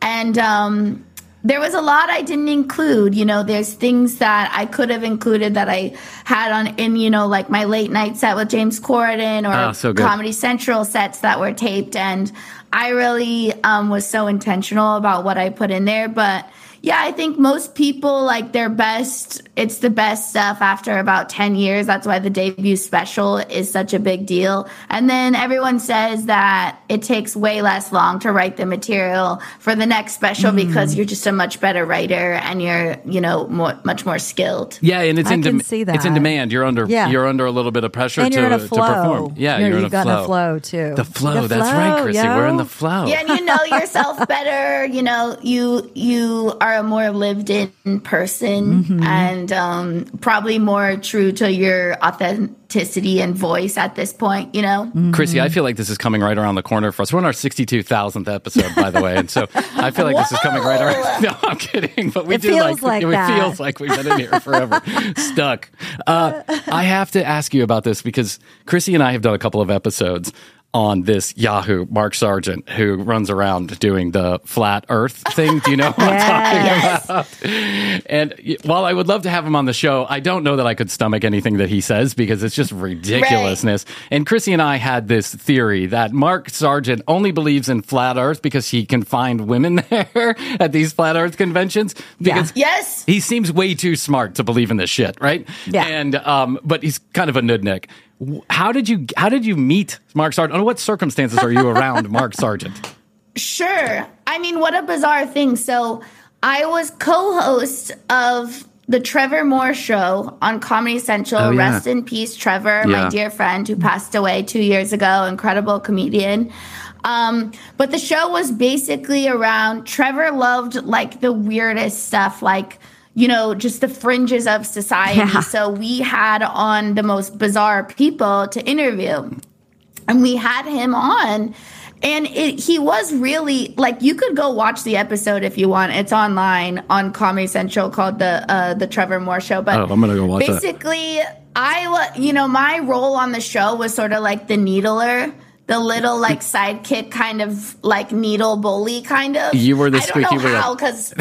And, um, there was a lot I didn't include. You know, there's things that I could have included that I had on in, you know, like my late night set with James Corden or Oh, so. Comedy Central sets that were taped. And I really um, was so intentional about what I put in there. But yeah, I think most people like their best, it's the best stuff after about 10 years. That's why the debut special is such a big deal. And then everyone says that it takes way less long to write the material for the next special Mm. because you're just a much better writer and you're, you know, more, much more skilled. Yeah, and it's I in can dem- see it's in demand. You're under Yeah. you're under a little bit of pressure and to, you're in a to flow. perform. Yeah, you're, in you've a got flow. a flow too. The flow. The That's right, flow, Krissy. yo. We're in the flow. Yeah, and you know (laughs) yourself better. You know, you you are a more lived in person Mm-hmm. and um, probably more true to your authenticity and voice at this point. You know, Krissy, I feel like this is coming right around the corner for us. We're on our 62,000th episode, by the way. And so I feel like this is coming right around. (laughs) No, I'm kidding. But we It do feels like, like it that. feels like we've been in here forever, (laughs) stuck. Uh, I have to ask you about this because Krissy and I have done a couple of episodes on this Yahoo, Mark Sargent, who runs around doing the flat earth thing. Do you know what I'm (laughs) talking about? And while I would love to have him on the show, I don't know that I could stomach anything that he says because it's just ridiculousness. And Krissy and I had this theory that Mark Sargent only believes in flat earth because he can find women (laughs) there at these flat earth conventions. Because yes, he seems way too smart to believe in this shit, right? Yeah. And um, but he's kind of a nudnik. How did you how did you meet Mark Sargent? Under what circumstances are you (laughs) around Mark Sargent? Sure. I mean, what a bizarre thing. So, I was co host of the Trevor Moore show on Comedy Central. Oh, yeah. Rest in peace, Trevor, Yeah. my dear friend who passed away two years ago, incredible comedian. Um, but the show was basically around Trevor loved like the weirdest stuff, like, you know, just the fringes of society. Yeah. So we had on the most bizarre people to interview and we had him on and it, he was really like you could go watch the episode if you want it's online on comedy central called the uh the trevor moore show but Oh, I'm gonna go watch that. basically i you know my role on the show was sort of like the needler the little like sidekick kind of like needle bully kind of You were the I don't squeaky know wheel. because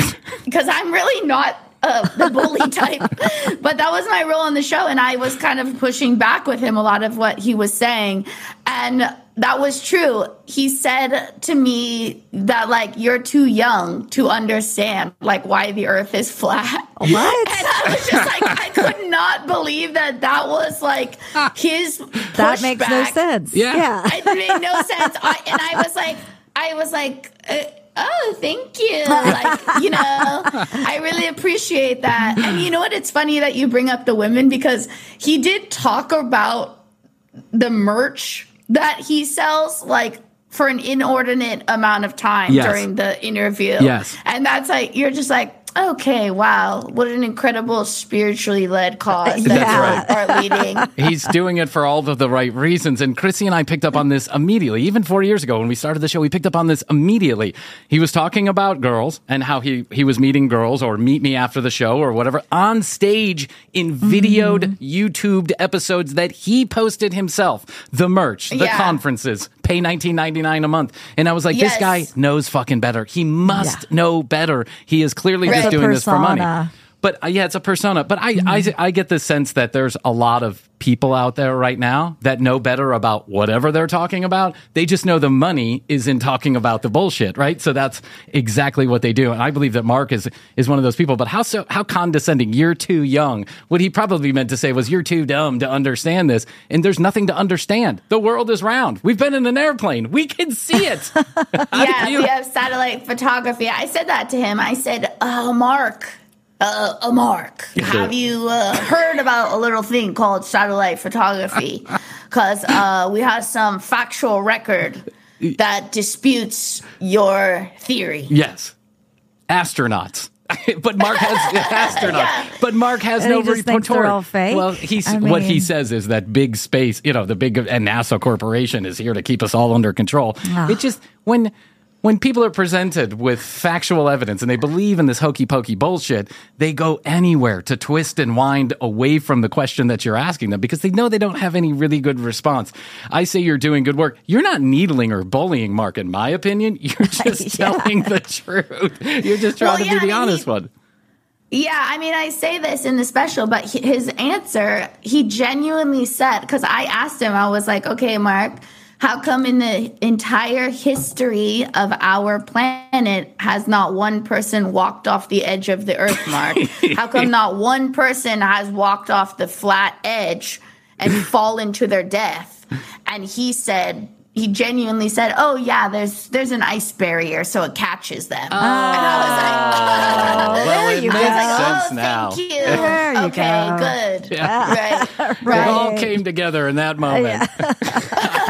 because i'm really not uh, the bully (laughs) type. But that was my role on the show and i was kind of pushing back with him a lot of what he was saying. And that was true. He said to me that like you're too young to understand like why the earth is flat. (laughs) What? and i was just like i (laughs) could not believe that that was like his that makes no sense. Yeah. it made no sense. I, and i was like i was like uh, oh thank you like you (laughs) know i really appreciate that and you know what it's funny that you bring up the women because he did talk about the merch that he sells like for an inordinate amount of time Yes. during the interview Yes. and that's like you're just like okay wow what an incredible spiritually led cause (laughs) that you are leading (laughs) He's doing it for all of the right reasons. And Krissy and I picked up on this immediately. Even four years ago when we started the show, we picked up on this immediately. He was talking about girls and how he, he was meeting girls or meet me after the show or whatever on stage in videoed mm-hmm. YouTubed episodes that he posted himself. The merch, the Yeah. conferences, pay nineteen ninety nine a month. And I was like, this guy knows fucking better. He must know better. He is clearly just doing this for money. Persona. But uh, yeah, it's a persona. But I, I, I get the sense that there's a lot of people out there right now that know better about whatever they're talking about. They just know the money is in talking about the bullshit, right? So that's exactly what they do. And I believe that Mark is is one of those people. But how so? How condescending? You're too young. What he probably meant to say was, "You're too dumb to understand this." And there's nothing to understand. The world is round. We've been in an airplane. We can see it. (laughs) yeah, you- we have satellite photography. I said that to him. I said, "Oh, Mark, uh, uh, Mark, have you uh, heard about a little thing called satellite photography? (laughs) Because uh, we have some factual record that disputes your theory." yes. Astronauts. (laughs) but Mark has (laughs) astronaut. But Mark has And no he just thinks retort. all fake? Well, he's I what he says is that big space, you know, the big and NASA corporation is here to keep us all under control. Ah. It just when when people are presented with factual evidence and they believe in this hokey pokey bullshit, they go anywhere to twist and wind away from the question that you're asking them because they know they don't have any really good response. I say you're doing good work. You're not needling or bullying Mark, in my opinion. (laughs) You're (laughs) just telling the truth. You're just trying Well, to yeah, be I the mean, honest he- one. Yeah, I mean, I say this in the special, but his answer, he genuinely said, because I asked him, I was like, okay, Mark, how come in the entire history of our planet has not one person walked off the edge of the earth, Mark? how come (laughs) not one person has walked off the flat edge and (laughs) fallen to their death? And he said, he genuinely said, "Oh yeah, there's there's an ice barrier, so it catches them." and I was like, oh. (laughs) Well, it you makes go. sense oh, now. Thank you. There you okay, go. good. Yeah. Right. It all came together in that moment.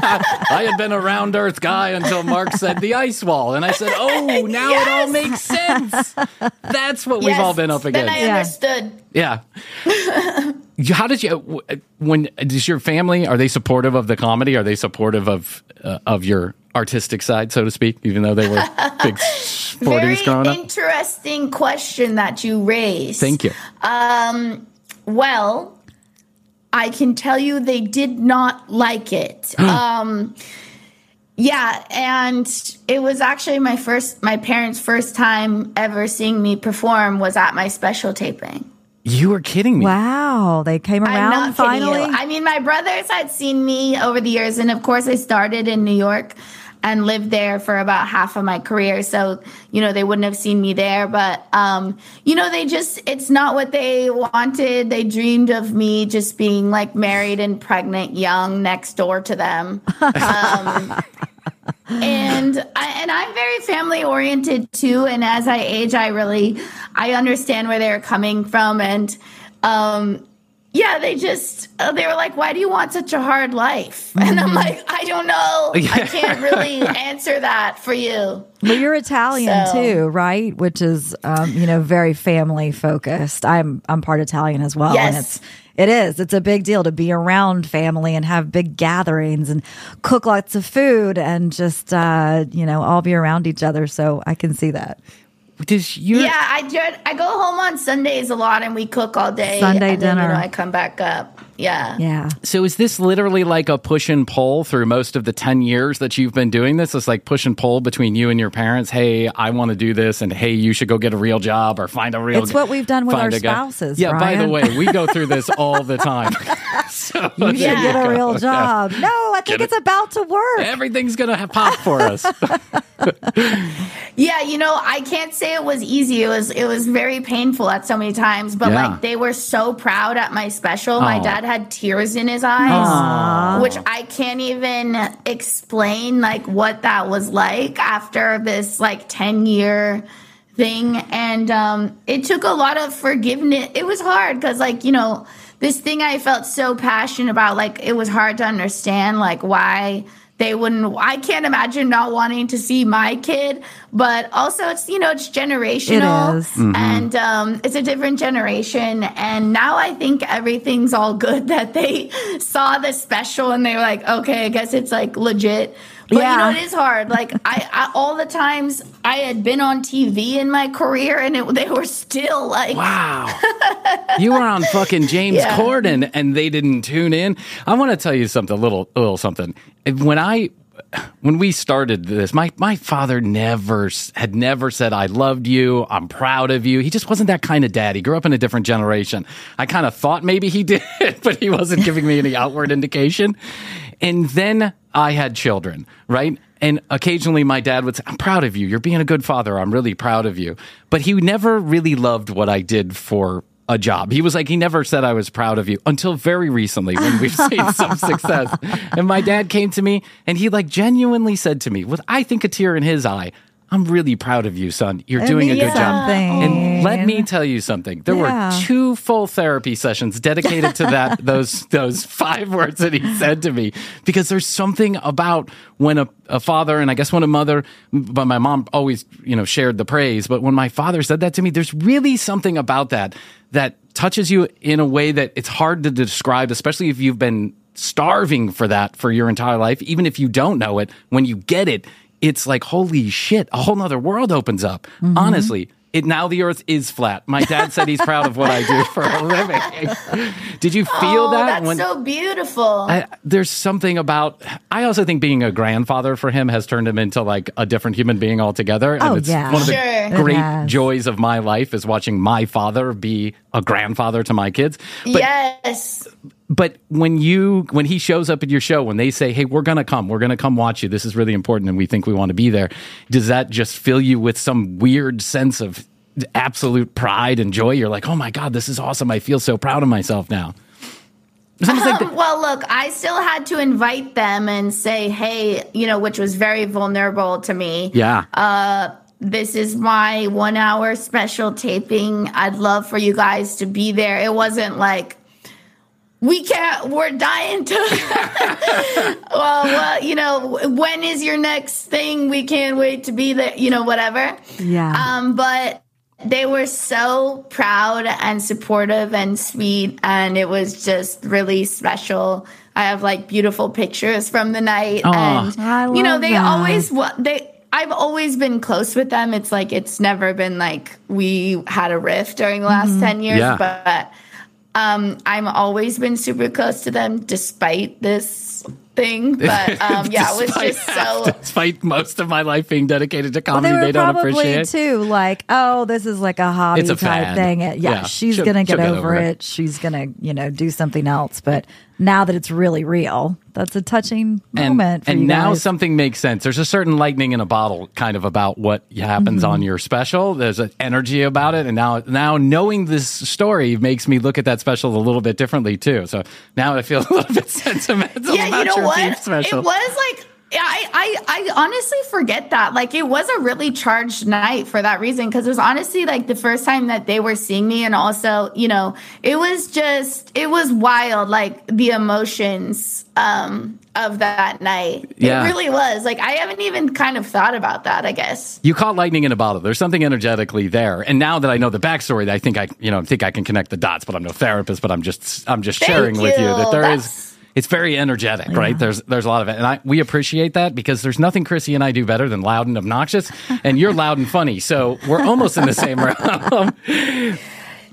(laughs) I had been a round earth guy until Mark said the ice wall. And I said, oh, (laughs) now it all makes sense. That's what we've all been up Then against. I Yeah. understood. yeah. You- How did you, when, does your family, are they supportive of the comedy? Are they supportive of, uh, of your artistic side, so to speak, even though they were (laughs) big Very sporties growing up? interesting question that you raised. Thank you. Um, well, I can tell you they did not like it. (gasps) um, yeah, and it was actually my first, my parents' first time ever seeing me perform was at my special taping. You were kidding me. Wow, they came I'm around not kidding finally. you. I mean, my brothers had seen me over the years, and of course, I started in New York and lived there for about half of my career. So, you know, they wouldn't have seen me there, but, um, you know, they just, it's not what they wanted. They dreamed of me just being like married and pregnant, young, next door to them. Um, (laughs) and I, and I'm very family oriented too. And as I age, I really I understand where they're coming from. And um, yeah, they just uh, they were like, "Why do you want such a hard life?" (laughs) And I'm like, "I don't know. I can't really (laughs) answer that for you." But you're Italian So- too, right? Which is, um, you know, very family focused. I'm I'm part Italian as well, and it's it is. It's a big deal to be around family and have big gatherings and cook lots of food and just uh, you know all be around each other. So I can see that. Does your, Yeah, I do, I go home on Sundays a lot, and we cook all day. Sunday and then, dinner. You know, I come back up. Yeah. Yeah. So is this literally like a push and pull through most of the 10 years that you've been doing this? It's like push and pull between you and your parents. Hey, I want to do this and hey, you should go get a real job or find a real It's what we've done with our a guy. spouses, Yeah, by the way, we go through this all the time. (laughs) so You should there get a go. real job. No, I think Get it's it. about to work. Everything's going to pop for us. (laughs) Yeah, you know, I can't say it was easy. It was it was very painful at so many times, but Yeah. like they were so proud at my special. My oh, dad had tears in his eyes, which I can't even explain like what that was like after this like 10 year thing and um it took a lot of forgiveness. It was hard cuz like, you know, this thing I felt so passionate about like it was hard to understand like why they wouldn't i can't imagine not wanting to see my kid but also it's you know it's generational. It is. and um, it's a different generation. And now i think everything's all good (laughs) that they saw the special and they were like okay i guess it's like legit but you Yeah. know it is hard like I, I all the times i had been on tv in my career and it, they were still like Wow. (laughs) you were on fucking James Yeah. Corden and they didn't tune in. I want to tell you something, a little, a little something. When I, when we started this, my, my father never, had never said, I loved you. I'm proud of you. He just wasn't that kind of dad. He grew up in a different generation. I kind of thought maybe he (laughs) did, but he wasn't giving me any outward indication. And then I had children, right? And occasionally my dad would say, I'm proud of you. You're being a good father. I'm really proud of you. But he never really loved what I did for a job. He was like, he never said I was proud of you until very recently when we've (laughs) seen some success. And my dad came to me and he like genuinely said to me, with I think a tear in his eye, I'm really proud of you, son. You're It doing a good job. And Let me tell you something. There Yeah. were two full therapy sessions dedicated to that (laughs) those those five words that he said to me because there's something about when a, a father and I guess when a mother but my mom always, you know, shared the praise, but when my father said that to me, there's really something about that that touches you in a way that it's hard to describe, especially if you've been starving for that for your entire life, even if you don't know it, when you get it, it's like holy shit, a whole nother world opens up. Mm-hmm. Honestly, it now the earth is flat. My dad said he's proud of what I do for a living. (laughs) Did you feel oh, that that's when so beautiful. I, there's something about I also think being a grandfather for him has turned him into like a different human being altogether. And Oh, it's yeah. one of the Sure. Great joys of my life is watching my father be a grandfather to my kids. But yes. but when you when he shows up at your show when they say hey we're gonna come we're gonna come watch you this is really important and we think we want to be there does that just fill you with some weird sense of absolute pride and joy you're like oh my god this is awesome i feel so proud of myself now Um, well, look, I still had to invite them and say, hey, you know, which was very vulnerable to me. yeah Uh, this is my one hour special taping. I'd love for you guys to be there. It wasn't like, we can't, we're dying to. (laughs) well, well, you know, when is your next thing? We can't wait to be there, you know, whatever. Yeah. Um, but they were so proud and supportive and sweet, and it was just really special. I have like beautiful pictures from the night, Aw. and you know they that. always wa- they. I've always been close with them. It's like it's never been like we had a rift during the last Mm-hmm. ten years, Yeah. but um, I'm always been super close to them despite this thing. (laughs) But um, yeah, it was just so. (laughs) despite most of my life being dedicated to Well, comedy they they, were don't probably appreciate too like, oh, this is like a hobby It's a type fad. thing. Yeah, Yeah. she's She'll- gonna she'll get, get over, over it. it. She's gonna, you know, do something else. But now that it's really real, that's a touching and, moment for and you now guys. something makes sense. There's a certain lightning in a bottle kind of about what happens Mm-hmm. on your special. There's an energy about it, and now now knowing this story makes me look at that special a little bit differently too. So now I feel (laughs) a little bit (laughs) sentimental yeah, about you know your what? special. It was like I, I I honestly forget that. Like it was a really charged night for that reason because it was honestly like the first time that they were seeing me, and also you know it was just it was wild, like the emotions um of that night. Yeah. It really was. Like I haven't even kind of thought about that. I guess. you caught lightning in a bottle. There's something energetically there. And now that I know the backstory, I think I, you know, think I can connect the dots. But I'm no therapist. But I'm just, I'm just Thank sharing with you you. that there is. It's very energetic, right? There's, there's a lot of it, and I, we appreciate that because there's nothing Krissy and I do better than loud and obnoxious, (laughs) and you're loud and funny, so we're almost in the same realm.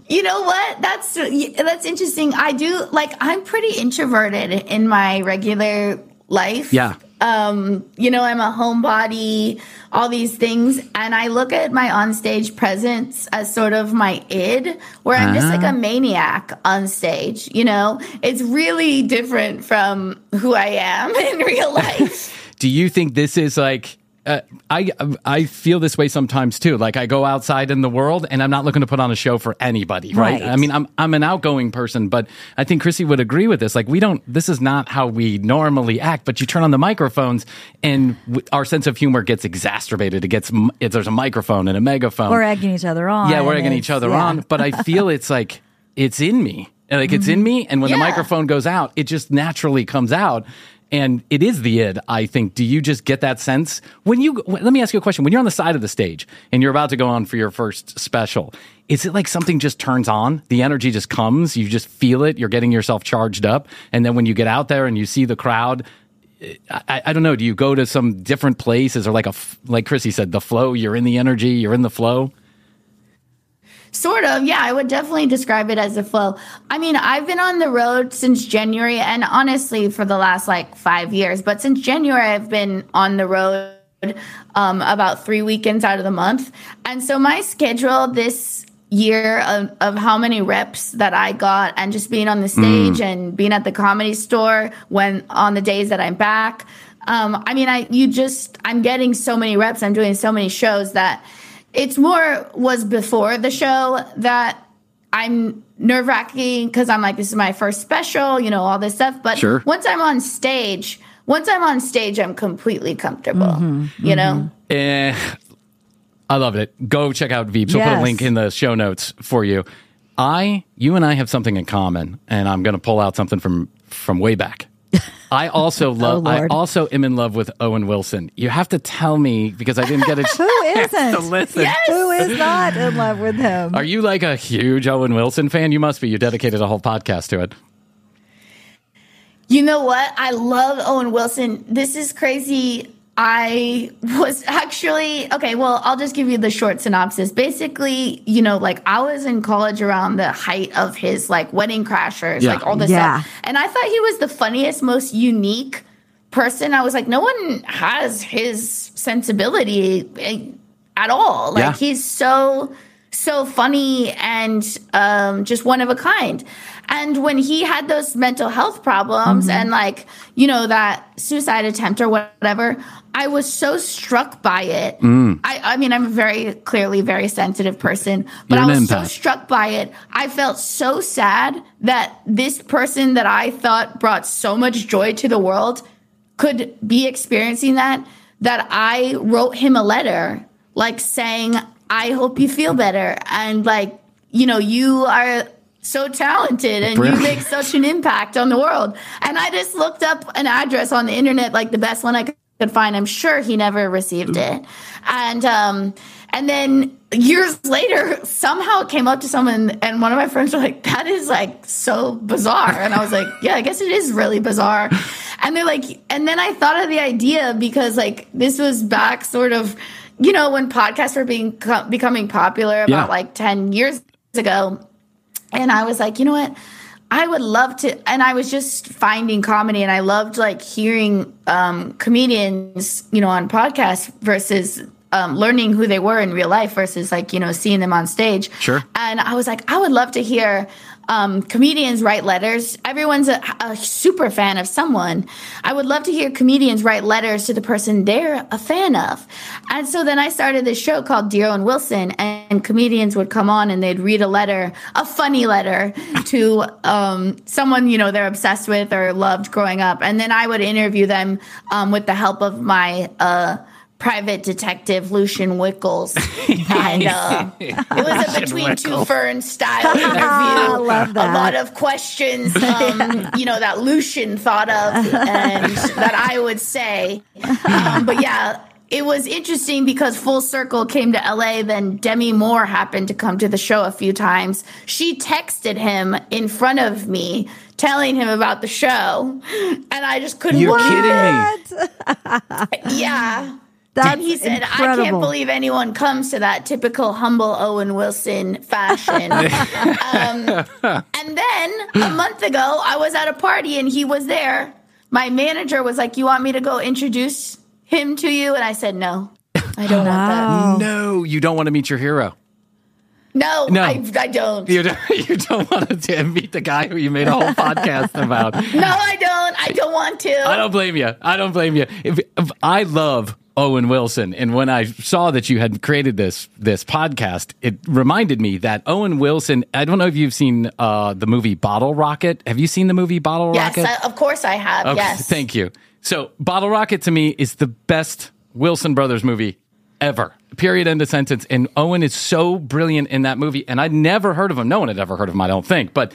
You know what? That's that's interesting. I do like I'm pretty introverted in my regular life. Yeah. Um, you know, I'm a homebody, all these things, and I look at my onstage presence as sort of my id, where I'm just like Ah. a maniac on stage. You know, it's really different from who I am (laughs) in real life. (laughs) do you think this is like uh, I I feel this way sometimes too. Like I go outside in the world and I'm not looking to put on a show for anybody, right? Right. I mean, I'm I'm an outgoing person, but I think Krissy would agree with this. Like we don't. This is not how we normally act. But you turn on the microphones and w- our sense of humor gets exacerbated. It gets it, there's a microphone and a megaphone. we're egging each other on. yeah, we're egging each other yeah. on. But I (laughs) feel it's like it's in me. Like it's in me, and when the microphone goes out, it just naturally comes out. And it is the id, I think. Do you just get that sense when you? Let me ask you a question. When you're on the side of the stage and you're about to go on for your first special, is it like something just turns on? The energy just comes. You just feel it. You're getting yourself charged up, and then when you get out there and you see the crowd, eh, I, I don't know. Do you go to some different place? Is there like a like Krissy said, the flow? You're in the energy. You're in the flow. Sort of, yeah. I would definitely describe it as a flow. I mean, I've been on the road since January, and honestly, for the last like five years. But since January, I've been on the road um, about three weekends out of the month, and so my schedule this year of, of how many reps that I got, and just being on the stage and being at the comedy store when on the days that I'm back. Um, I mean, I you just I'm getting so many reps. I'm doing so many shows that it's more was before the show that I'm nerve wracking because I'm like, this is my first special, you know, all this stuff. But Sure. once I'm on stage, once I'm on stage, I'm completely comfortable, you know? Eh, I loved it. Go check out Veeps. We'll put a link in the show notes for you. I, you and I have something in common, and I'm going to pull out something from from way back. I also (laughs) oh, love. I also am in love with Owen Wilson. You have to tell me because I didn't get a (laughs) Who chance to isn't? listen. Who is not in love with him? Are you like a huge Owen Wilson fan? You must be. You dedicated a whole podcast to it. You know what? I love Owen Wilson. This is crazy. I was actually okay. Well, I'll just give you the short synopsis. Basically, you know, like I was in college around the height of his like Wedding Crashers, Yeah. like all this Yeah. stuff, and I thought he was the funniest, most unique person. I was like, no one has his sensibility eh, at all. Like Yeah. he's so so funny and um, just one of a kind. And when he had those mental health problems and like you know that suicide attempt or whatever, I was so struck by it. Mm. I, I mean, I'm a very clearly very sensitive person, but I was so struck by it. I felt so sad that this person that I thought brought so much joy to the world could be experiencing that that I wrote him a letter like saying I hope you feel better and like you know you are so talented and you make such an impact on the world. And I just looked up an address on the internet like the best one I could find. I'm sure he never received it. And um and then years later somehow it came up to someone and one of my friends were like that is like so bizarre. And i was like (laughs) yeah i guess it is really bizarre. And they're like and then i thought of the idea because like this was back sort of you know when podcasts were being co- becoming popular about Yeah. like 10 years ago and I was like, you know what? I would love to, and I was just finding comedy, and I loved like hearing um, comedians, you know, on podcasts versus um, learning who they were in real life versus like you know seeing them on stage. Sure. And I was like, I would love to hear um, comedians write letters. Everyone's a, a super fan of someone. I would love to hear comedians write letters to the person they're a fan of. And so then I started this show called Dear Owen Wilson, and comedians would come on and they'd read a letter, a funny letter (laughs) to um, someone you know they're obsessed with or loved growing up, and then I would interview them um, with the help of my. Uh, Private detective Lucian Wickles, (laughs) and uh, it was a between two ferns style (laughs) interview. I love A lot of questions, (laughs) um, you know, that Lucian thought of and that I would say. Um, but yeah, it was interesting because Full Circle came to LA. Then Demi Moore happened to come to the show a few times. She texted him in front of me, telling him about the show, and I just couldn't. You're kidding me. yeah. That's and he said, I can't believe anyone comes to that typical humble Owen Wilson fashion. (laughs) um, and then a month ago, I was at a party and he was there. My manager was like, You want me to go introduce him to you? And I said, No, I don't want that. No, you don't want to meet your hero. No, No. I, I don't. You don't, (laughs) you don't want to meet the guy who you made a whole (laughs) podcast about. No, I don't. I don't want to. I don't blame you. I don't blame you. If, if I love Owen Wilson, and when I saw that you had created this this podcast, it reminded me that Owen Wilson. I don't know if you've seen uh, the movie Bottle Rocket. Have you seen the movie Bottle yes, Rocket? I, of course I have. Okay, yes. thank you. So, Bottle Rocket to me is the best Wilson Brothers movie ever. Period. End of sentence. And Owen is so brilliant in that movie. And I'd never heard of him. No one had ever heard of him, I don't think. But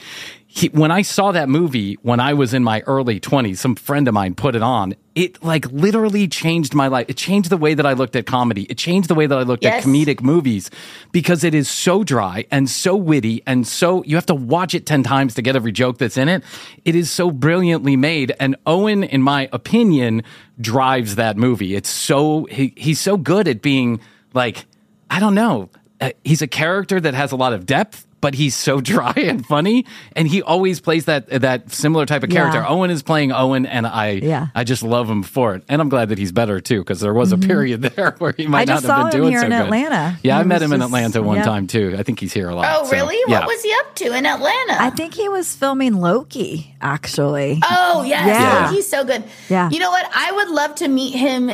he, when I saw that movie when I was in my early 20s, some friend of mine put it on. It like literally changed my life. It changed the way that I looked at comedy. It changed the way that I looked Yes. at comedic movies because it is so dry and so witty and so you have to watch it 10 times to get every joke that's in it. It is so brilliantly made. And Owen, in my opinion, drives that movie. It's so, he, he's so good at being like, I don't know. Uh, he's a character that has a lot of depth, but he's so (laughs) dry and funny. And he always plays that, that similar type of character. Yeah. Owen is playing Owen and I, Yeah. I just love him for it. And I'm glad that he's better too, because there was a period (laughs) there where he might Mm-hmm. I just not have saw been him doing here so in good. Atlanta. Yeah, I met was him in Atlanta one yeah. time too. I think he's here a lot. Oh, so, really? yeah. What was he up to in Atlanta? I think he was filming Loki, actually. Oh yes, Yeah. he's so good. Yeah. You know what? I would love to meet him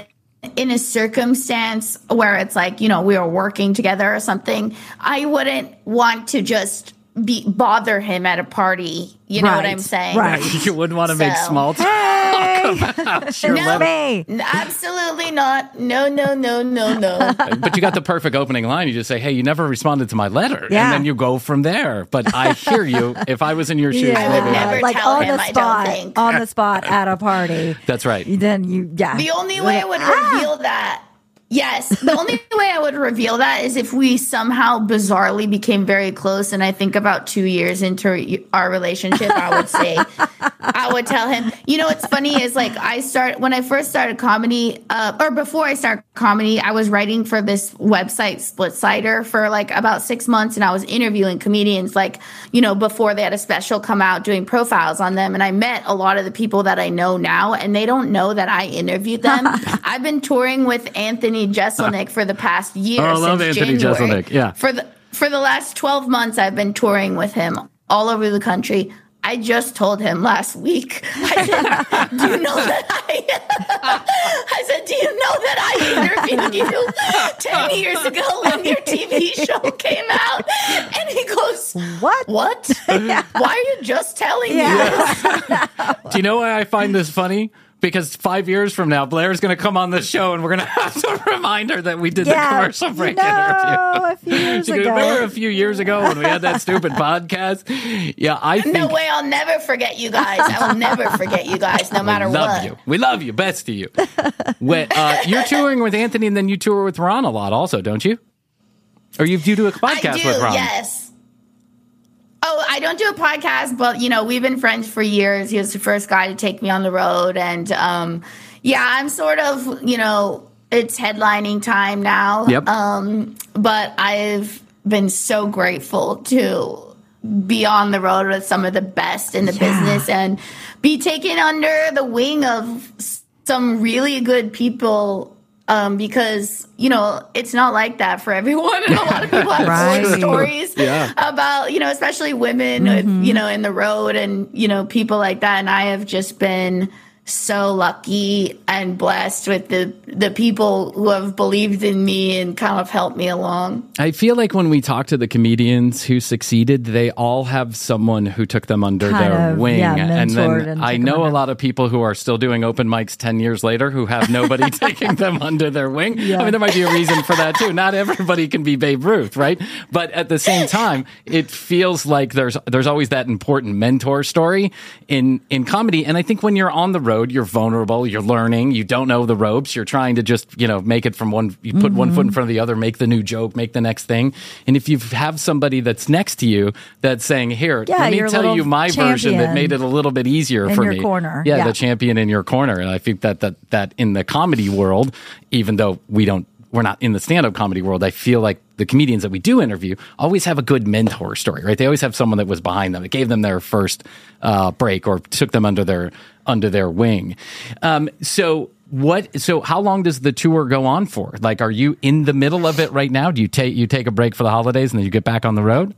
in a circumstance where it's like, you know, we are working together or something. I wouldn't want to just be bother him at a party. You know what I'm saying? right. (laughs) you wouldn't want to make small talk (laughs) about your No. level. Absolutely not. No, no, no, no, no. (laughs) But you got the perfect opening line. You just say, "Hey, you never responded to my letter," Yeah. and then you go from there. But I hear you. If I was in your shoes, I would maybe never like tell on him, the spot, on the spot at a party. That's right. Then you, yeah. The only way I would Ah! reveal that, yes, the only (laughs) way I would reveal that is if we somehow bizarrely became very close. And I think about two years into our relationship, I would say, I would tell him, you know, what's funny is like I start when I first started comedy, uh, or before I started comedy, I was writing for this website, Splitsider, for like about six months, and I was interviewing comedians, like you know, before they had a special come out, doing profiles on them, and I met a lot of the people that I know now, and they don't know that I interviewed them. (laughs) I've been touring with Anthony Jeselnik ah. for the past year. Oh, I love since Anthony January. Jeselnik, yeah. for the for the last twelve months, I've been touring with him all over the country. I just told him last week. I said, "Do you know that I?" (laughs) I said, "Do you know that I interviewed you ten (laughs) years ago when your TV show came out?" And he goes, What? "What? (laughs) Why are you just telling me?" Yeah. Do you know why I find this funny? Because five years from now, Blair's going to come on the show, and we're going (laughs) to have to remind her that we did Yeah. the commercial break No, interview. a few years She (laughs) ago. Remember a few years ago when we had that stupid podcast? Yeah, I think No way! I'll never forget you guys. I will never forget you guys, no (laughs) matter what. we love what. you. We love you. Best to you. When, uh, you're touring with Anthony, and then you tour with Ron a lot, also, don't you? Or you you do a podcast I do, with Ron? yes. Oh, I don't do a podcast, but you know, we've been friends for years. He was the first guy to take me on the road, and um, yeah, I'm sort of, you know, it's headlining time now. Yep. Um, but I've been so grateful to be on the road with some of the best in the business and be taken under the wing of some really good people um, because you know it's not like that for everyone and (laughs) a lot of people have Right. stories (laughs) Yeah. about you know especially women with, you know in the road and you know people like that and i have just been so lucky and blessed with the the people who have believed in me and kind of helped me along I feel like when we talk to the comedians who succeeded, they all have someone who took them under Kind their of, wing. yeah, and mentored then and I know a lot of people who are still doing open mics 10 years later who have nobody (laughs) taking them under their wing. Yeah. I mean, there might be a reason for that too. Not everybody can be Babe Ruth, right? But at the same time, it feels like there's there's always that important mentor story in in comedy. And I think when you're on the road, you're vulnerable, you're learning, you don't know the ropes, you're trying to just, you know, make it from one you put one foot in front of the other, make the new joke, make the next thing. And if you have somebody that's next to you that's saying, "Here, Yeah, let me tell you my version that made it a little bit easier in for your me." corner. Yeah, Yeah. the champion in your corner. And I think that that that in the comedy world, even though we don't we're not in the stand-up comedy world, I feel like the comedians that we do interview always have a good mentor story, right? They always have someone that was behind them, that gave them their first uh, break or took them under their under their wing. Um, so what so how long does the tour go on for? Like are you in the middle of it right now? Do you take you take a break for the holidays and then you get back on the road?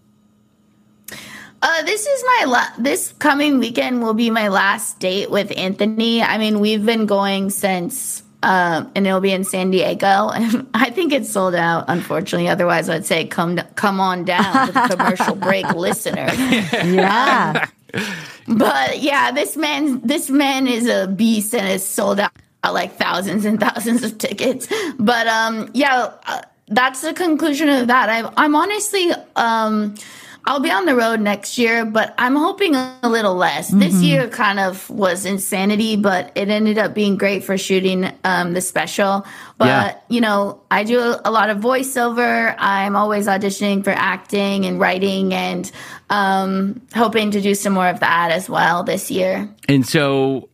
Uh, this is my la- this coming weekend will be my last date with Anthony. I mean, we've been going since, um, and it'll be in San Diego, and (laughs) I think it's sold out. Unfortunately, otherwise I'd say come come on down to the commercial break, (laughs) listener. Yeah. But yeah, this man this man is a beast and is sold out like thousands and thousands of tickets. But um, yeah, uh, that's the conclusion of that. I, I'm honestly um. I'll be on the road next year, but I'm hoping a little less. This year kind of was insanity, but it ended up being great for shooting um, the special. But, Yeah. you know, I do a lot of voiceover. I'm always auditioning for acting and writing and um, hoping to do some more of that as well this year. And so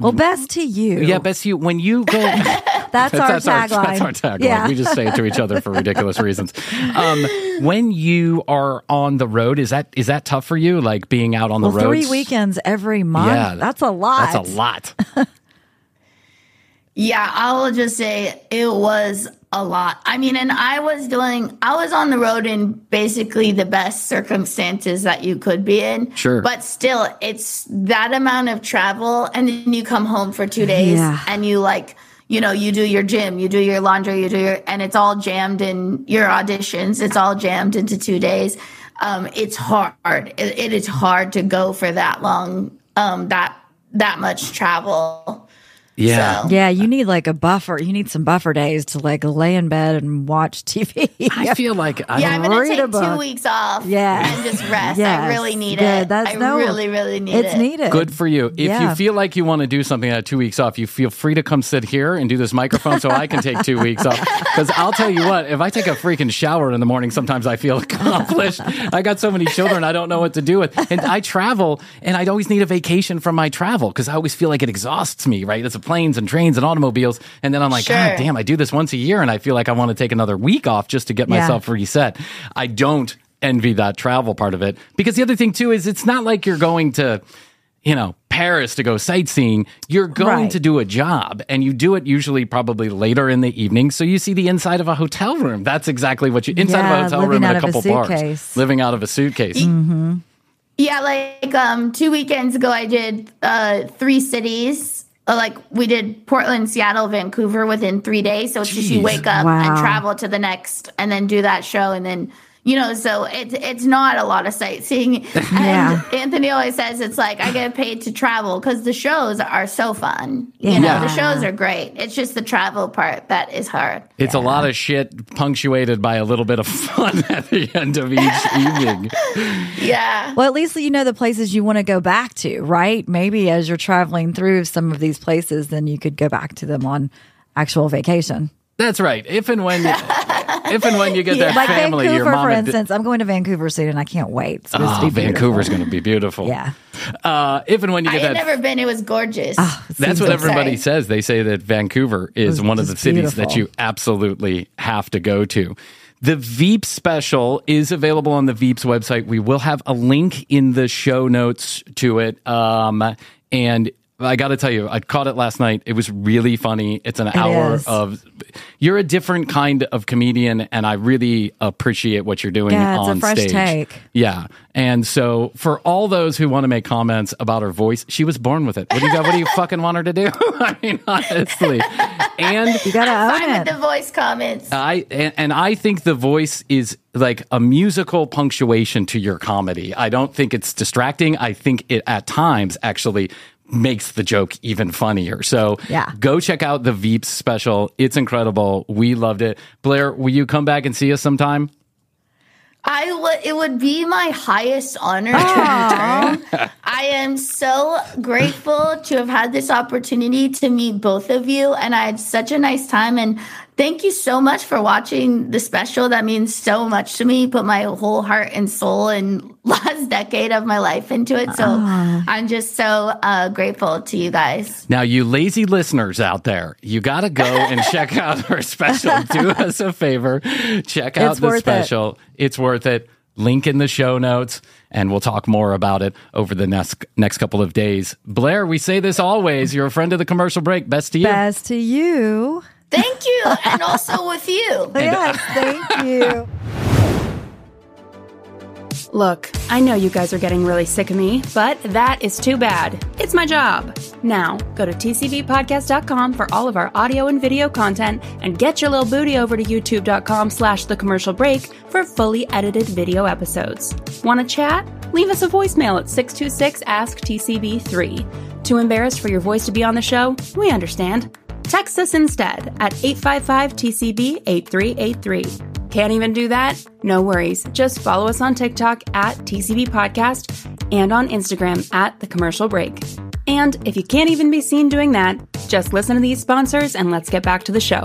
Well, best to you. yeah, best to you. when you go (laughs) (laughs) that's, our that's our, tagline. that's our tagline. Yeah. We just say it to each other for ridiculous reasons. Um, when you are on the road, is that is that tough for you? Like being out on well, the road? three weekends every month. Yeah, that's a lot. That's a lot. (laughs) Yeah, I will just say it was a lot. I mean, and I was doing, I was on the road in basically the best circumstances that you could be in. Sure. But still, it's that amount of travel. And then you come home for two days Yeah. and you like, you know, you do your gym, you do your laundry, you do your, and it's all jammed in your auditions. It's all jammed into two days. um, it's hard. It, it is hard to go for that long, um, that that much travel. Yeah. So- Yeah, you need like a buffer. You need some buffer days to like lay in bed and watch TV. I (laughs) feel like I yeah, I'm gonna take two weeks off. Yeah. and just (laughs) rest. Yes, I really need good. it. That's I no, really, really need it's it. needed. Good for you. If Yeah. you feel like you want to do something at two weeks off, you feel free to come sit here and do this microphone so I can take two weeks off. (laughs) Because I'll tell you what, if I take a freaking shower in the morning, sometimes I feel accomplished. I got so many children, I don't know what to do with. And I travel, and I'd always need a vacation from my travel because I always feel like it exhausts me, right? It's the planes and trains and automobiles. And then I'm like, Sure. God damn, I do this once a year, and I feel like I want to take another week off just to get Yeah. myself reset. I don't envy that travel part of it because the other thing too is it's not like you're going to you know paris to go sightseeing you're going Right. to do a job and you do it usually probably later in the evening so you see the inside of a hotel room that's exactly what you inside Yeah, of a hotel room out in a of a couple bars living out of a suitcase Yeah, like um, two weekends ago, I did uh, three cities. Uh, like we did Portland, Seattle, Vancouver within three days. So it's just you wake up Wow. and travel to the next, and then do that show, and then you know. So it's it's not a lot of sightseeing. (laughs) And Yeah. Anthony always says it's like I get paid to travel because the shows are so fun. You know, Yeah. the shows are great. It's just the travel part that is hard. it's a lot of shit punctuated by a little bit of (laughs) fun at the end of each (laughs) evening Yeah. Well, at least you know the places you want to go back to, right? Maybe as you're traveling through some of these places, then you could go back to them on actual vacation. That's right if and when (laughs) if and when you get that Like family your mom for and d- instance. I'm going to Vancouver soon and I can't wait. It's supposed to oh, vancouver's going to be beautiful Yeah. uh, if and when you I get had that never been. It was gorgeous. That's what everybody exciting. says. They say that Vancouver is one of the just cities that you absolutely have to go to. The Veeps special is available on the Veeps website. We will have a link in the show notes to it. Um, and I got to tell you, I caught it last night. It was really funny. It's an hour is. of. You're a different kind of comedian, and I really appreciate what you're doing Yeah, it's a on fresh stage. take. Yeah, and so for all those who want to make comments about her voice, she was born with it. What do you got? What do you (laughs) fucking want her to do? (laughs) I mean, honestly, and You got to Fine own with it. the voice comments. I and, and I think the voice is like a musical punctuation to your comedy. I don't think it's distracting. I think it at times actually makes the joke even funnier. So Yeah. go check out the Veeps special. It's incredible. We loved it. Blair, will you come back and see us sometime? I would. It would be my highest honor to return. I am so grateful to have had this opportunity to meet both of you, and I had such a nice time. And thank you so much for watching the special. That means so much to me. Put my whole heart and soul and (laughs) last decade of my life into it. So I'm just so uh, grateful to you guys. Now, you lazy listeners out there, you got to go and (laughs) check out our special. Do us a favor, check out It's the worth it. special. It's worth it. Link in the show notes, and we'll talk more about it over the next next couple of days. Blair, we say this always. You're a friend of the commercial break. Best to you. Best to you. Thank you, (laughs) and also with you. Yes, uh, thank you. Look, I know you guys are getting really sick of me, but that is too bad. It's my job. Now, go to tcbpodcast.com for all of our audio and video content and get your little booty over to youtube.com slash the commercial break for fully edited video episodes. Want to chat? Leave us a voicemail at 626 ask TCB3. Too embarrassed for your voice to be on the show? We understand. Text us instead at 855 TCB 8383. Can't even do that? No worries. Just follow us on TikTok at TCB Podcast and on Instagram at The Commercial Break. And if you can't even be seen doing that, just listen to these sponsors and let's get back to the show.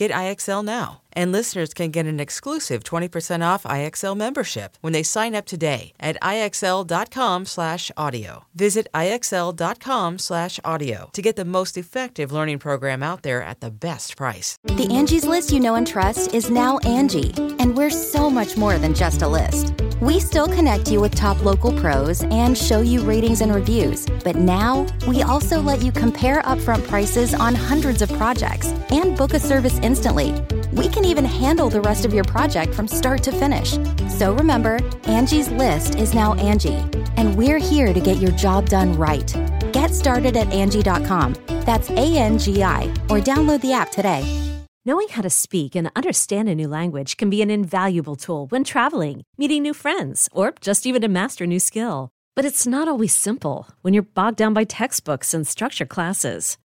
Get IXL now. And listeners can get an exclusive 20% off IXL membership when they sign up today at IXL.com/audio. Visit IXL.com/audio to get the most effective learning program out there at the best price. The Angie's list you know and trust is now Angie, and we're so much more than just a list. We still connect you with top local pros and show you ratings and reviews, but now we also let you compare upfront prices on hundreds of projects and book a service instantly. We can even handle the rest of your project from start to finish. So remember, Angie's list is now Angie, and we're here to get your job done right. Get started at Angie.com. That's A N G I, or download the app today. Knowing how to speak and understand a new language can be an invaluable tool when traveling, meeting new friends, or just even to master a new skill. But it's not always simple when you're bogged down by textbooks and structure classes.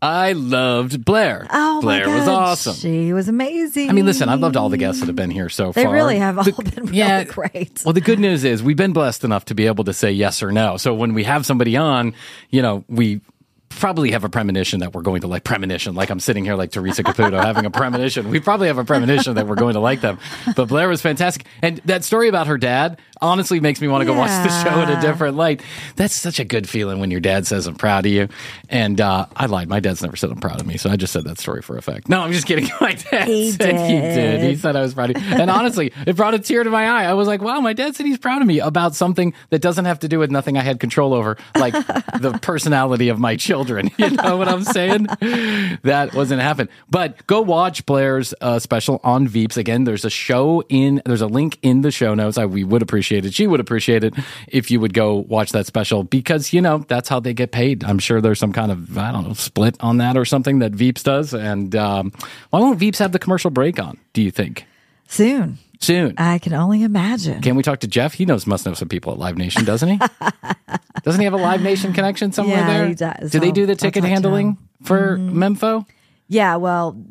I loved Blair. Oh, Blair my was awesome. She was amazing. I mean, listen, I've loved all the guests that have been here so They far. They really have all The- been really yeah, great. Well, the good news is we've been blessed enough to be able to say yes or no. So when we have somebody on, you know, we probably have a premonition that we're going to like premonition like i'm sitting here like teresa caputo having a premonition we probably have a premonition that we're going to like them but blair was fantastic and that story about her dad honestly makes me want to go watch the show in a different light. That's such a good feeling when your dad says i'm proud of you. And uh, i lied. My dad's never said i'm proud of me so i just said that story for effect. No i'm just kidding. (laughs) My dad He said he did. He said i was proud of you. And honestly it brought a tear to my eye. I was like wow my dad said he's proud of me about something that doesn't have to do with nothing i had control over like (laughs) the personality of my children. (laughs) You know what i'm saying? That wasn't happen. But go watch blair's uh, special on veeps. Again there's a show in there's a link in the show notes. I, we would appreciate it she would appreciate it if you would go watch that special because you know that's how they get paid i'm sure there's some kind of i don't know split on that or something that veeps does and um, why won't veeps have the commercial break on do you think Soon. soon I can only imagine. can we talk to Jeff? He knows must know some people at Live Nation, doesn't he? (laughs) doesn't he have a Live Nation connection somewhere Yeah, there? he does. Do they do the ticket handling him. Mm-hmm. for Mempho? Yeah, well,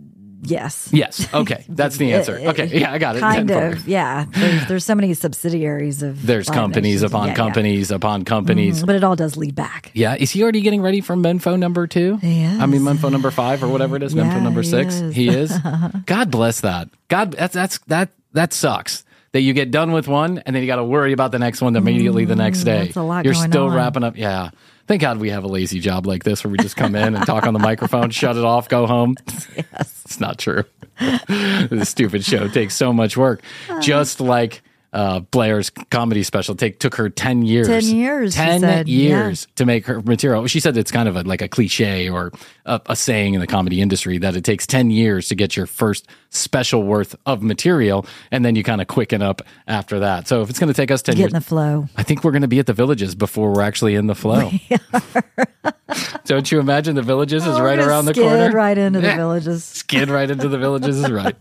yes. Yes. Okay, (laughs) that's the answer. Okay, yeah, I got it. Kind of, yeah. There's, there's so many subsidiaries of. There's companies upon Yeah, yeah. companies upon companies. Mhm, But it all does lead back. Yeah, is he already getting ready for Mempho number two? He I mean Mempho number five or whatever it is. Mempho Yeah, number he six. is. He is. (laughs) God bless that. God, that's that's that that sucks. That you get done with one and then you got to worry about the next one immediately the next day. Mm, lot You're still on. wrapping up. Yeah. Thank God we have a lazy job like this where we just come in and talk on the microphone, shut it off, go home. (laughs) Yes. It's not true. (laughs) this stupid show takes so much work. Just like uh, Blair's comedy special take took her 10 years. 10 years, she 10 said, years to make her material. She said it's kind of a, like a cliche or a, a saying in the comedy industry that it takes 10 years to get your first special worth of material and then you kind of quicken up after that. So if it's going to take us 10 Get years, in the flow. I think we're going to be at the villages before we're actually in the flow. (laughs) Don't you imagine the villages is Oh, right around the skid corner? right into the villages. Skid right into the villages is right.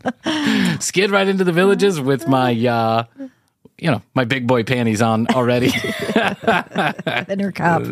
Skid right into the villages with my, uh, you know, my big boy panties on already. (laughs) in her cup.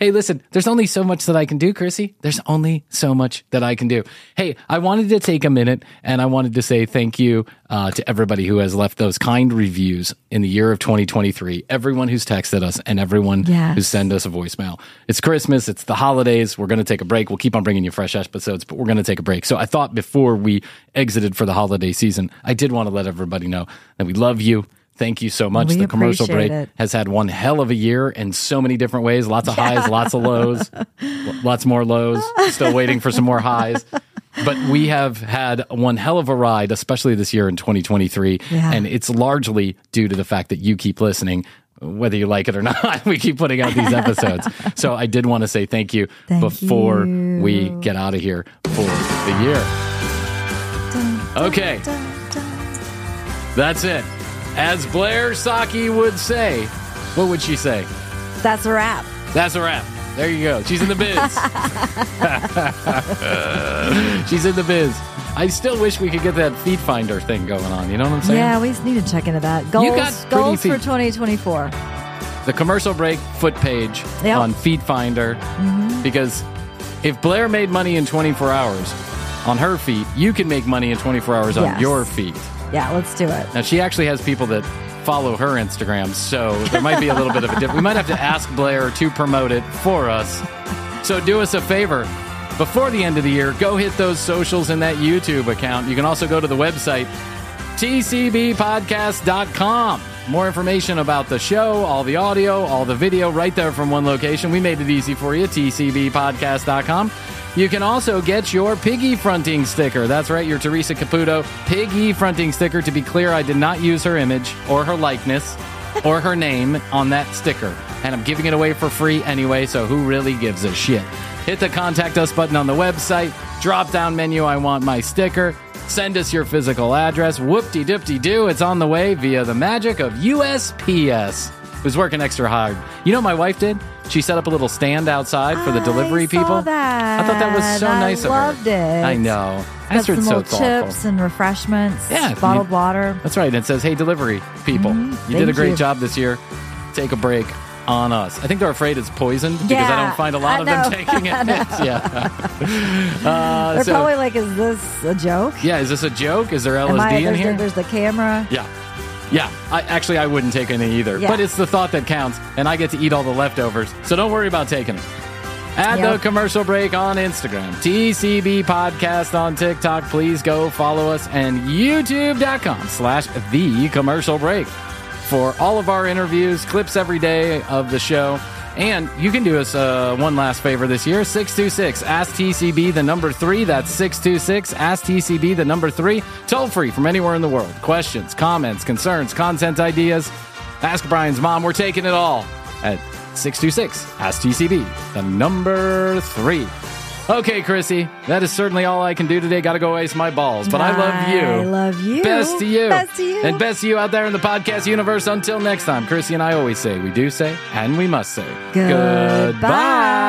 hey, listen, there's only so much that I can do, Krissy. There's only so much that I can do. Hey, I wanted to take a minute and I wanted to say thank you uh, to everybody who has left those kind reviews in the year of 2023. Everyone who's texted us and everyone Yes. who's sent us a voicemail. It's Christmas, it's the holidays. We're going to take a break. We'll keep on bringing you fresh episodes, but we're going to take a break. So I thought before we exited for the holiday season, I did want to let everybody know that we love you. Thank you so much. We the commercial break it. has had one hell of a year in so many different ways. Lots of highs, lots of lows, (laughs) lots more lows. Still waiting for some more highs. But we have had one hell of a ride, especially this year in 2023. Yeah. And it's largely due to the fact that you keep listening. whether you like it or (laughs) not. we keep putting out these episodes. (laughs) so I did want to say thank you Thank before you. we get out of here for the year. Okay. That's it. As Blair Socci would say, what would she say? That's a wrap. That's a wrap. There you go. She's in the biz. (laughs) (laughs) She's in the biz. I still wish we could get that feet finder thing going on. You know what I'm saying? Yeah, we need to check into that. Goals, got pretty goals for 2024. The commercial break foot page Yep. on Feet Finder. Mm-hmm. Because if Blair made money in 24 hours on her feet, you can make money in 24 hours on your feet. Yeah, let's do it. Now she actually has people that follow her Instagram, so there might be a little bit of a difference. We might have to ask Blair to promote it for us. So do us a favor. Before the end of the year, go hit those socials in that YouTube account. You can also go to the website, tcbpodcast.com. More information about the show, all the audio, all the video, right there from one location. We made it easy for you, tcbpodcast.com. You can also get your piggy fronting sticker. That's right, your Teresa Caputo piggy fronting sticker. To be clear, I did not use her image or her likeness or her (laughs) name on that sticker. And I'm giving it away for free anyway, so who really gives a shit? Hit the contact us button on the website, drop down menu, I want my sticker. Send us your physical address. Whoop de dip de doo. It's on the way via the magic of USPS, who's working extra hard. You know what my wife did? She set up a little stand outside for the delivery I people. That. I thought that was so I nice of loved it. I know. I Got some so little thoughtful. chips and refreshments. Yeah, bottled you- water. That's right. It says, "Hey, delivery people, mm-hmm. you did a. Thank great you. job this year. Take a break on us." I think they're afraid it's poisoned because I don't find a lot I of them taking it. (laughs) (laughs) Yeah. Uh, They're so- probably like, "Is this a joke?" yeah. Is this a joke? Is there LSD I, in there's, here? The, there's the camera. Yeah. Yeah. I, actually, I wouldn't take any either. Yeah. But it's the thought that counts, and I get to eat all the leftovers. So don't worry about taking it. Add the commercial break on Instagram. TCB Podcast on TikTok. Please go follow us and youtube.com slash the commercial break for all of our interviews, clips every day of the show. And you can do us uh, one last favor this year 626 Ask TCB the number three. That's 626 Ask TCB the number three. Toll free from anywhere in the world. Questions, comments, concerns, content ideas. Ask Bryan's mom. We're taking it all at 626 Ask TCB the number three. Okay, Krissy, that is certainly all I can do today. Got to go ice my balls, but I love you. I love you. Best to you. Best to you. And best to you out there in the podcast universe. Until next time, Krissy and I always say, we do say, and we must say, Goodbye. That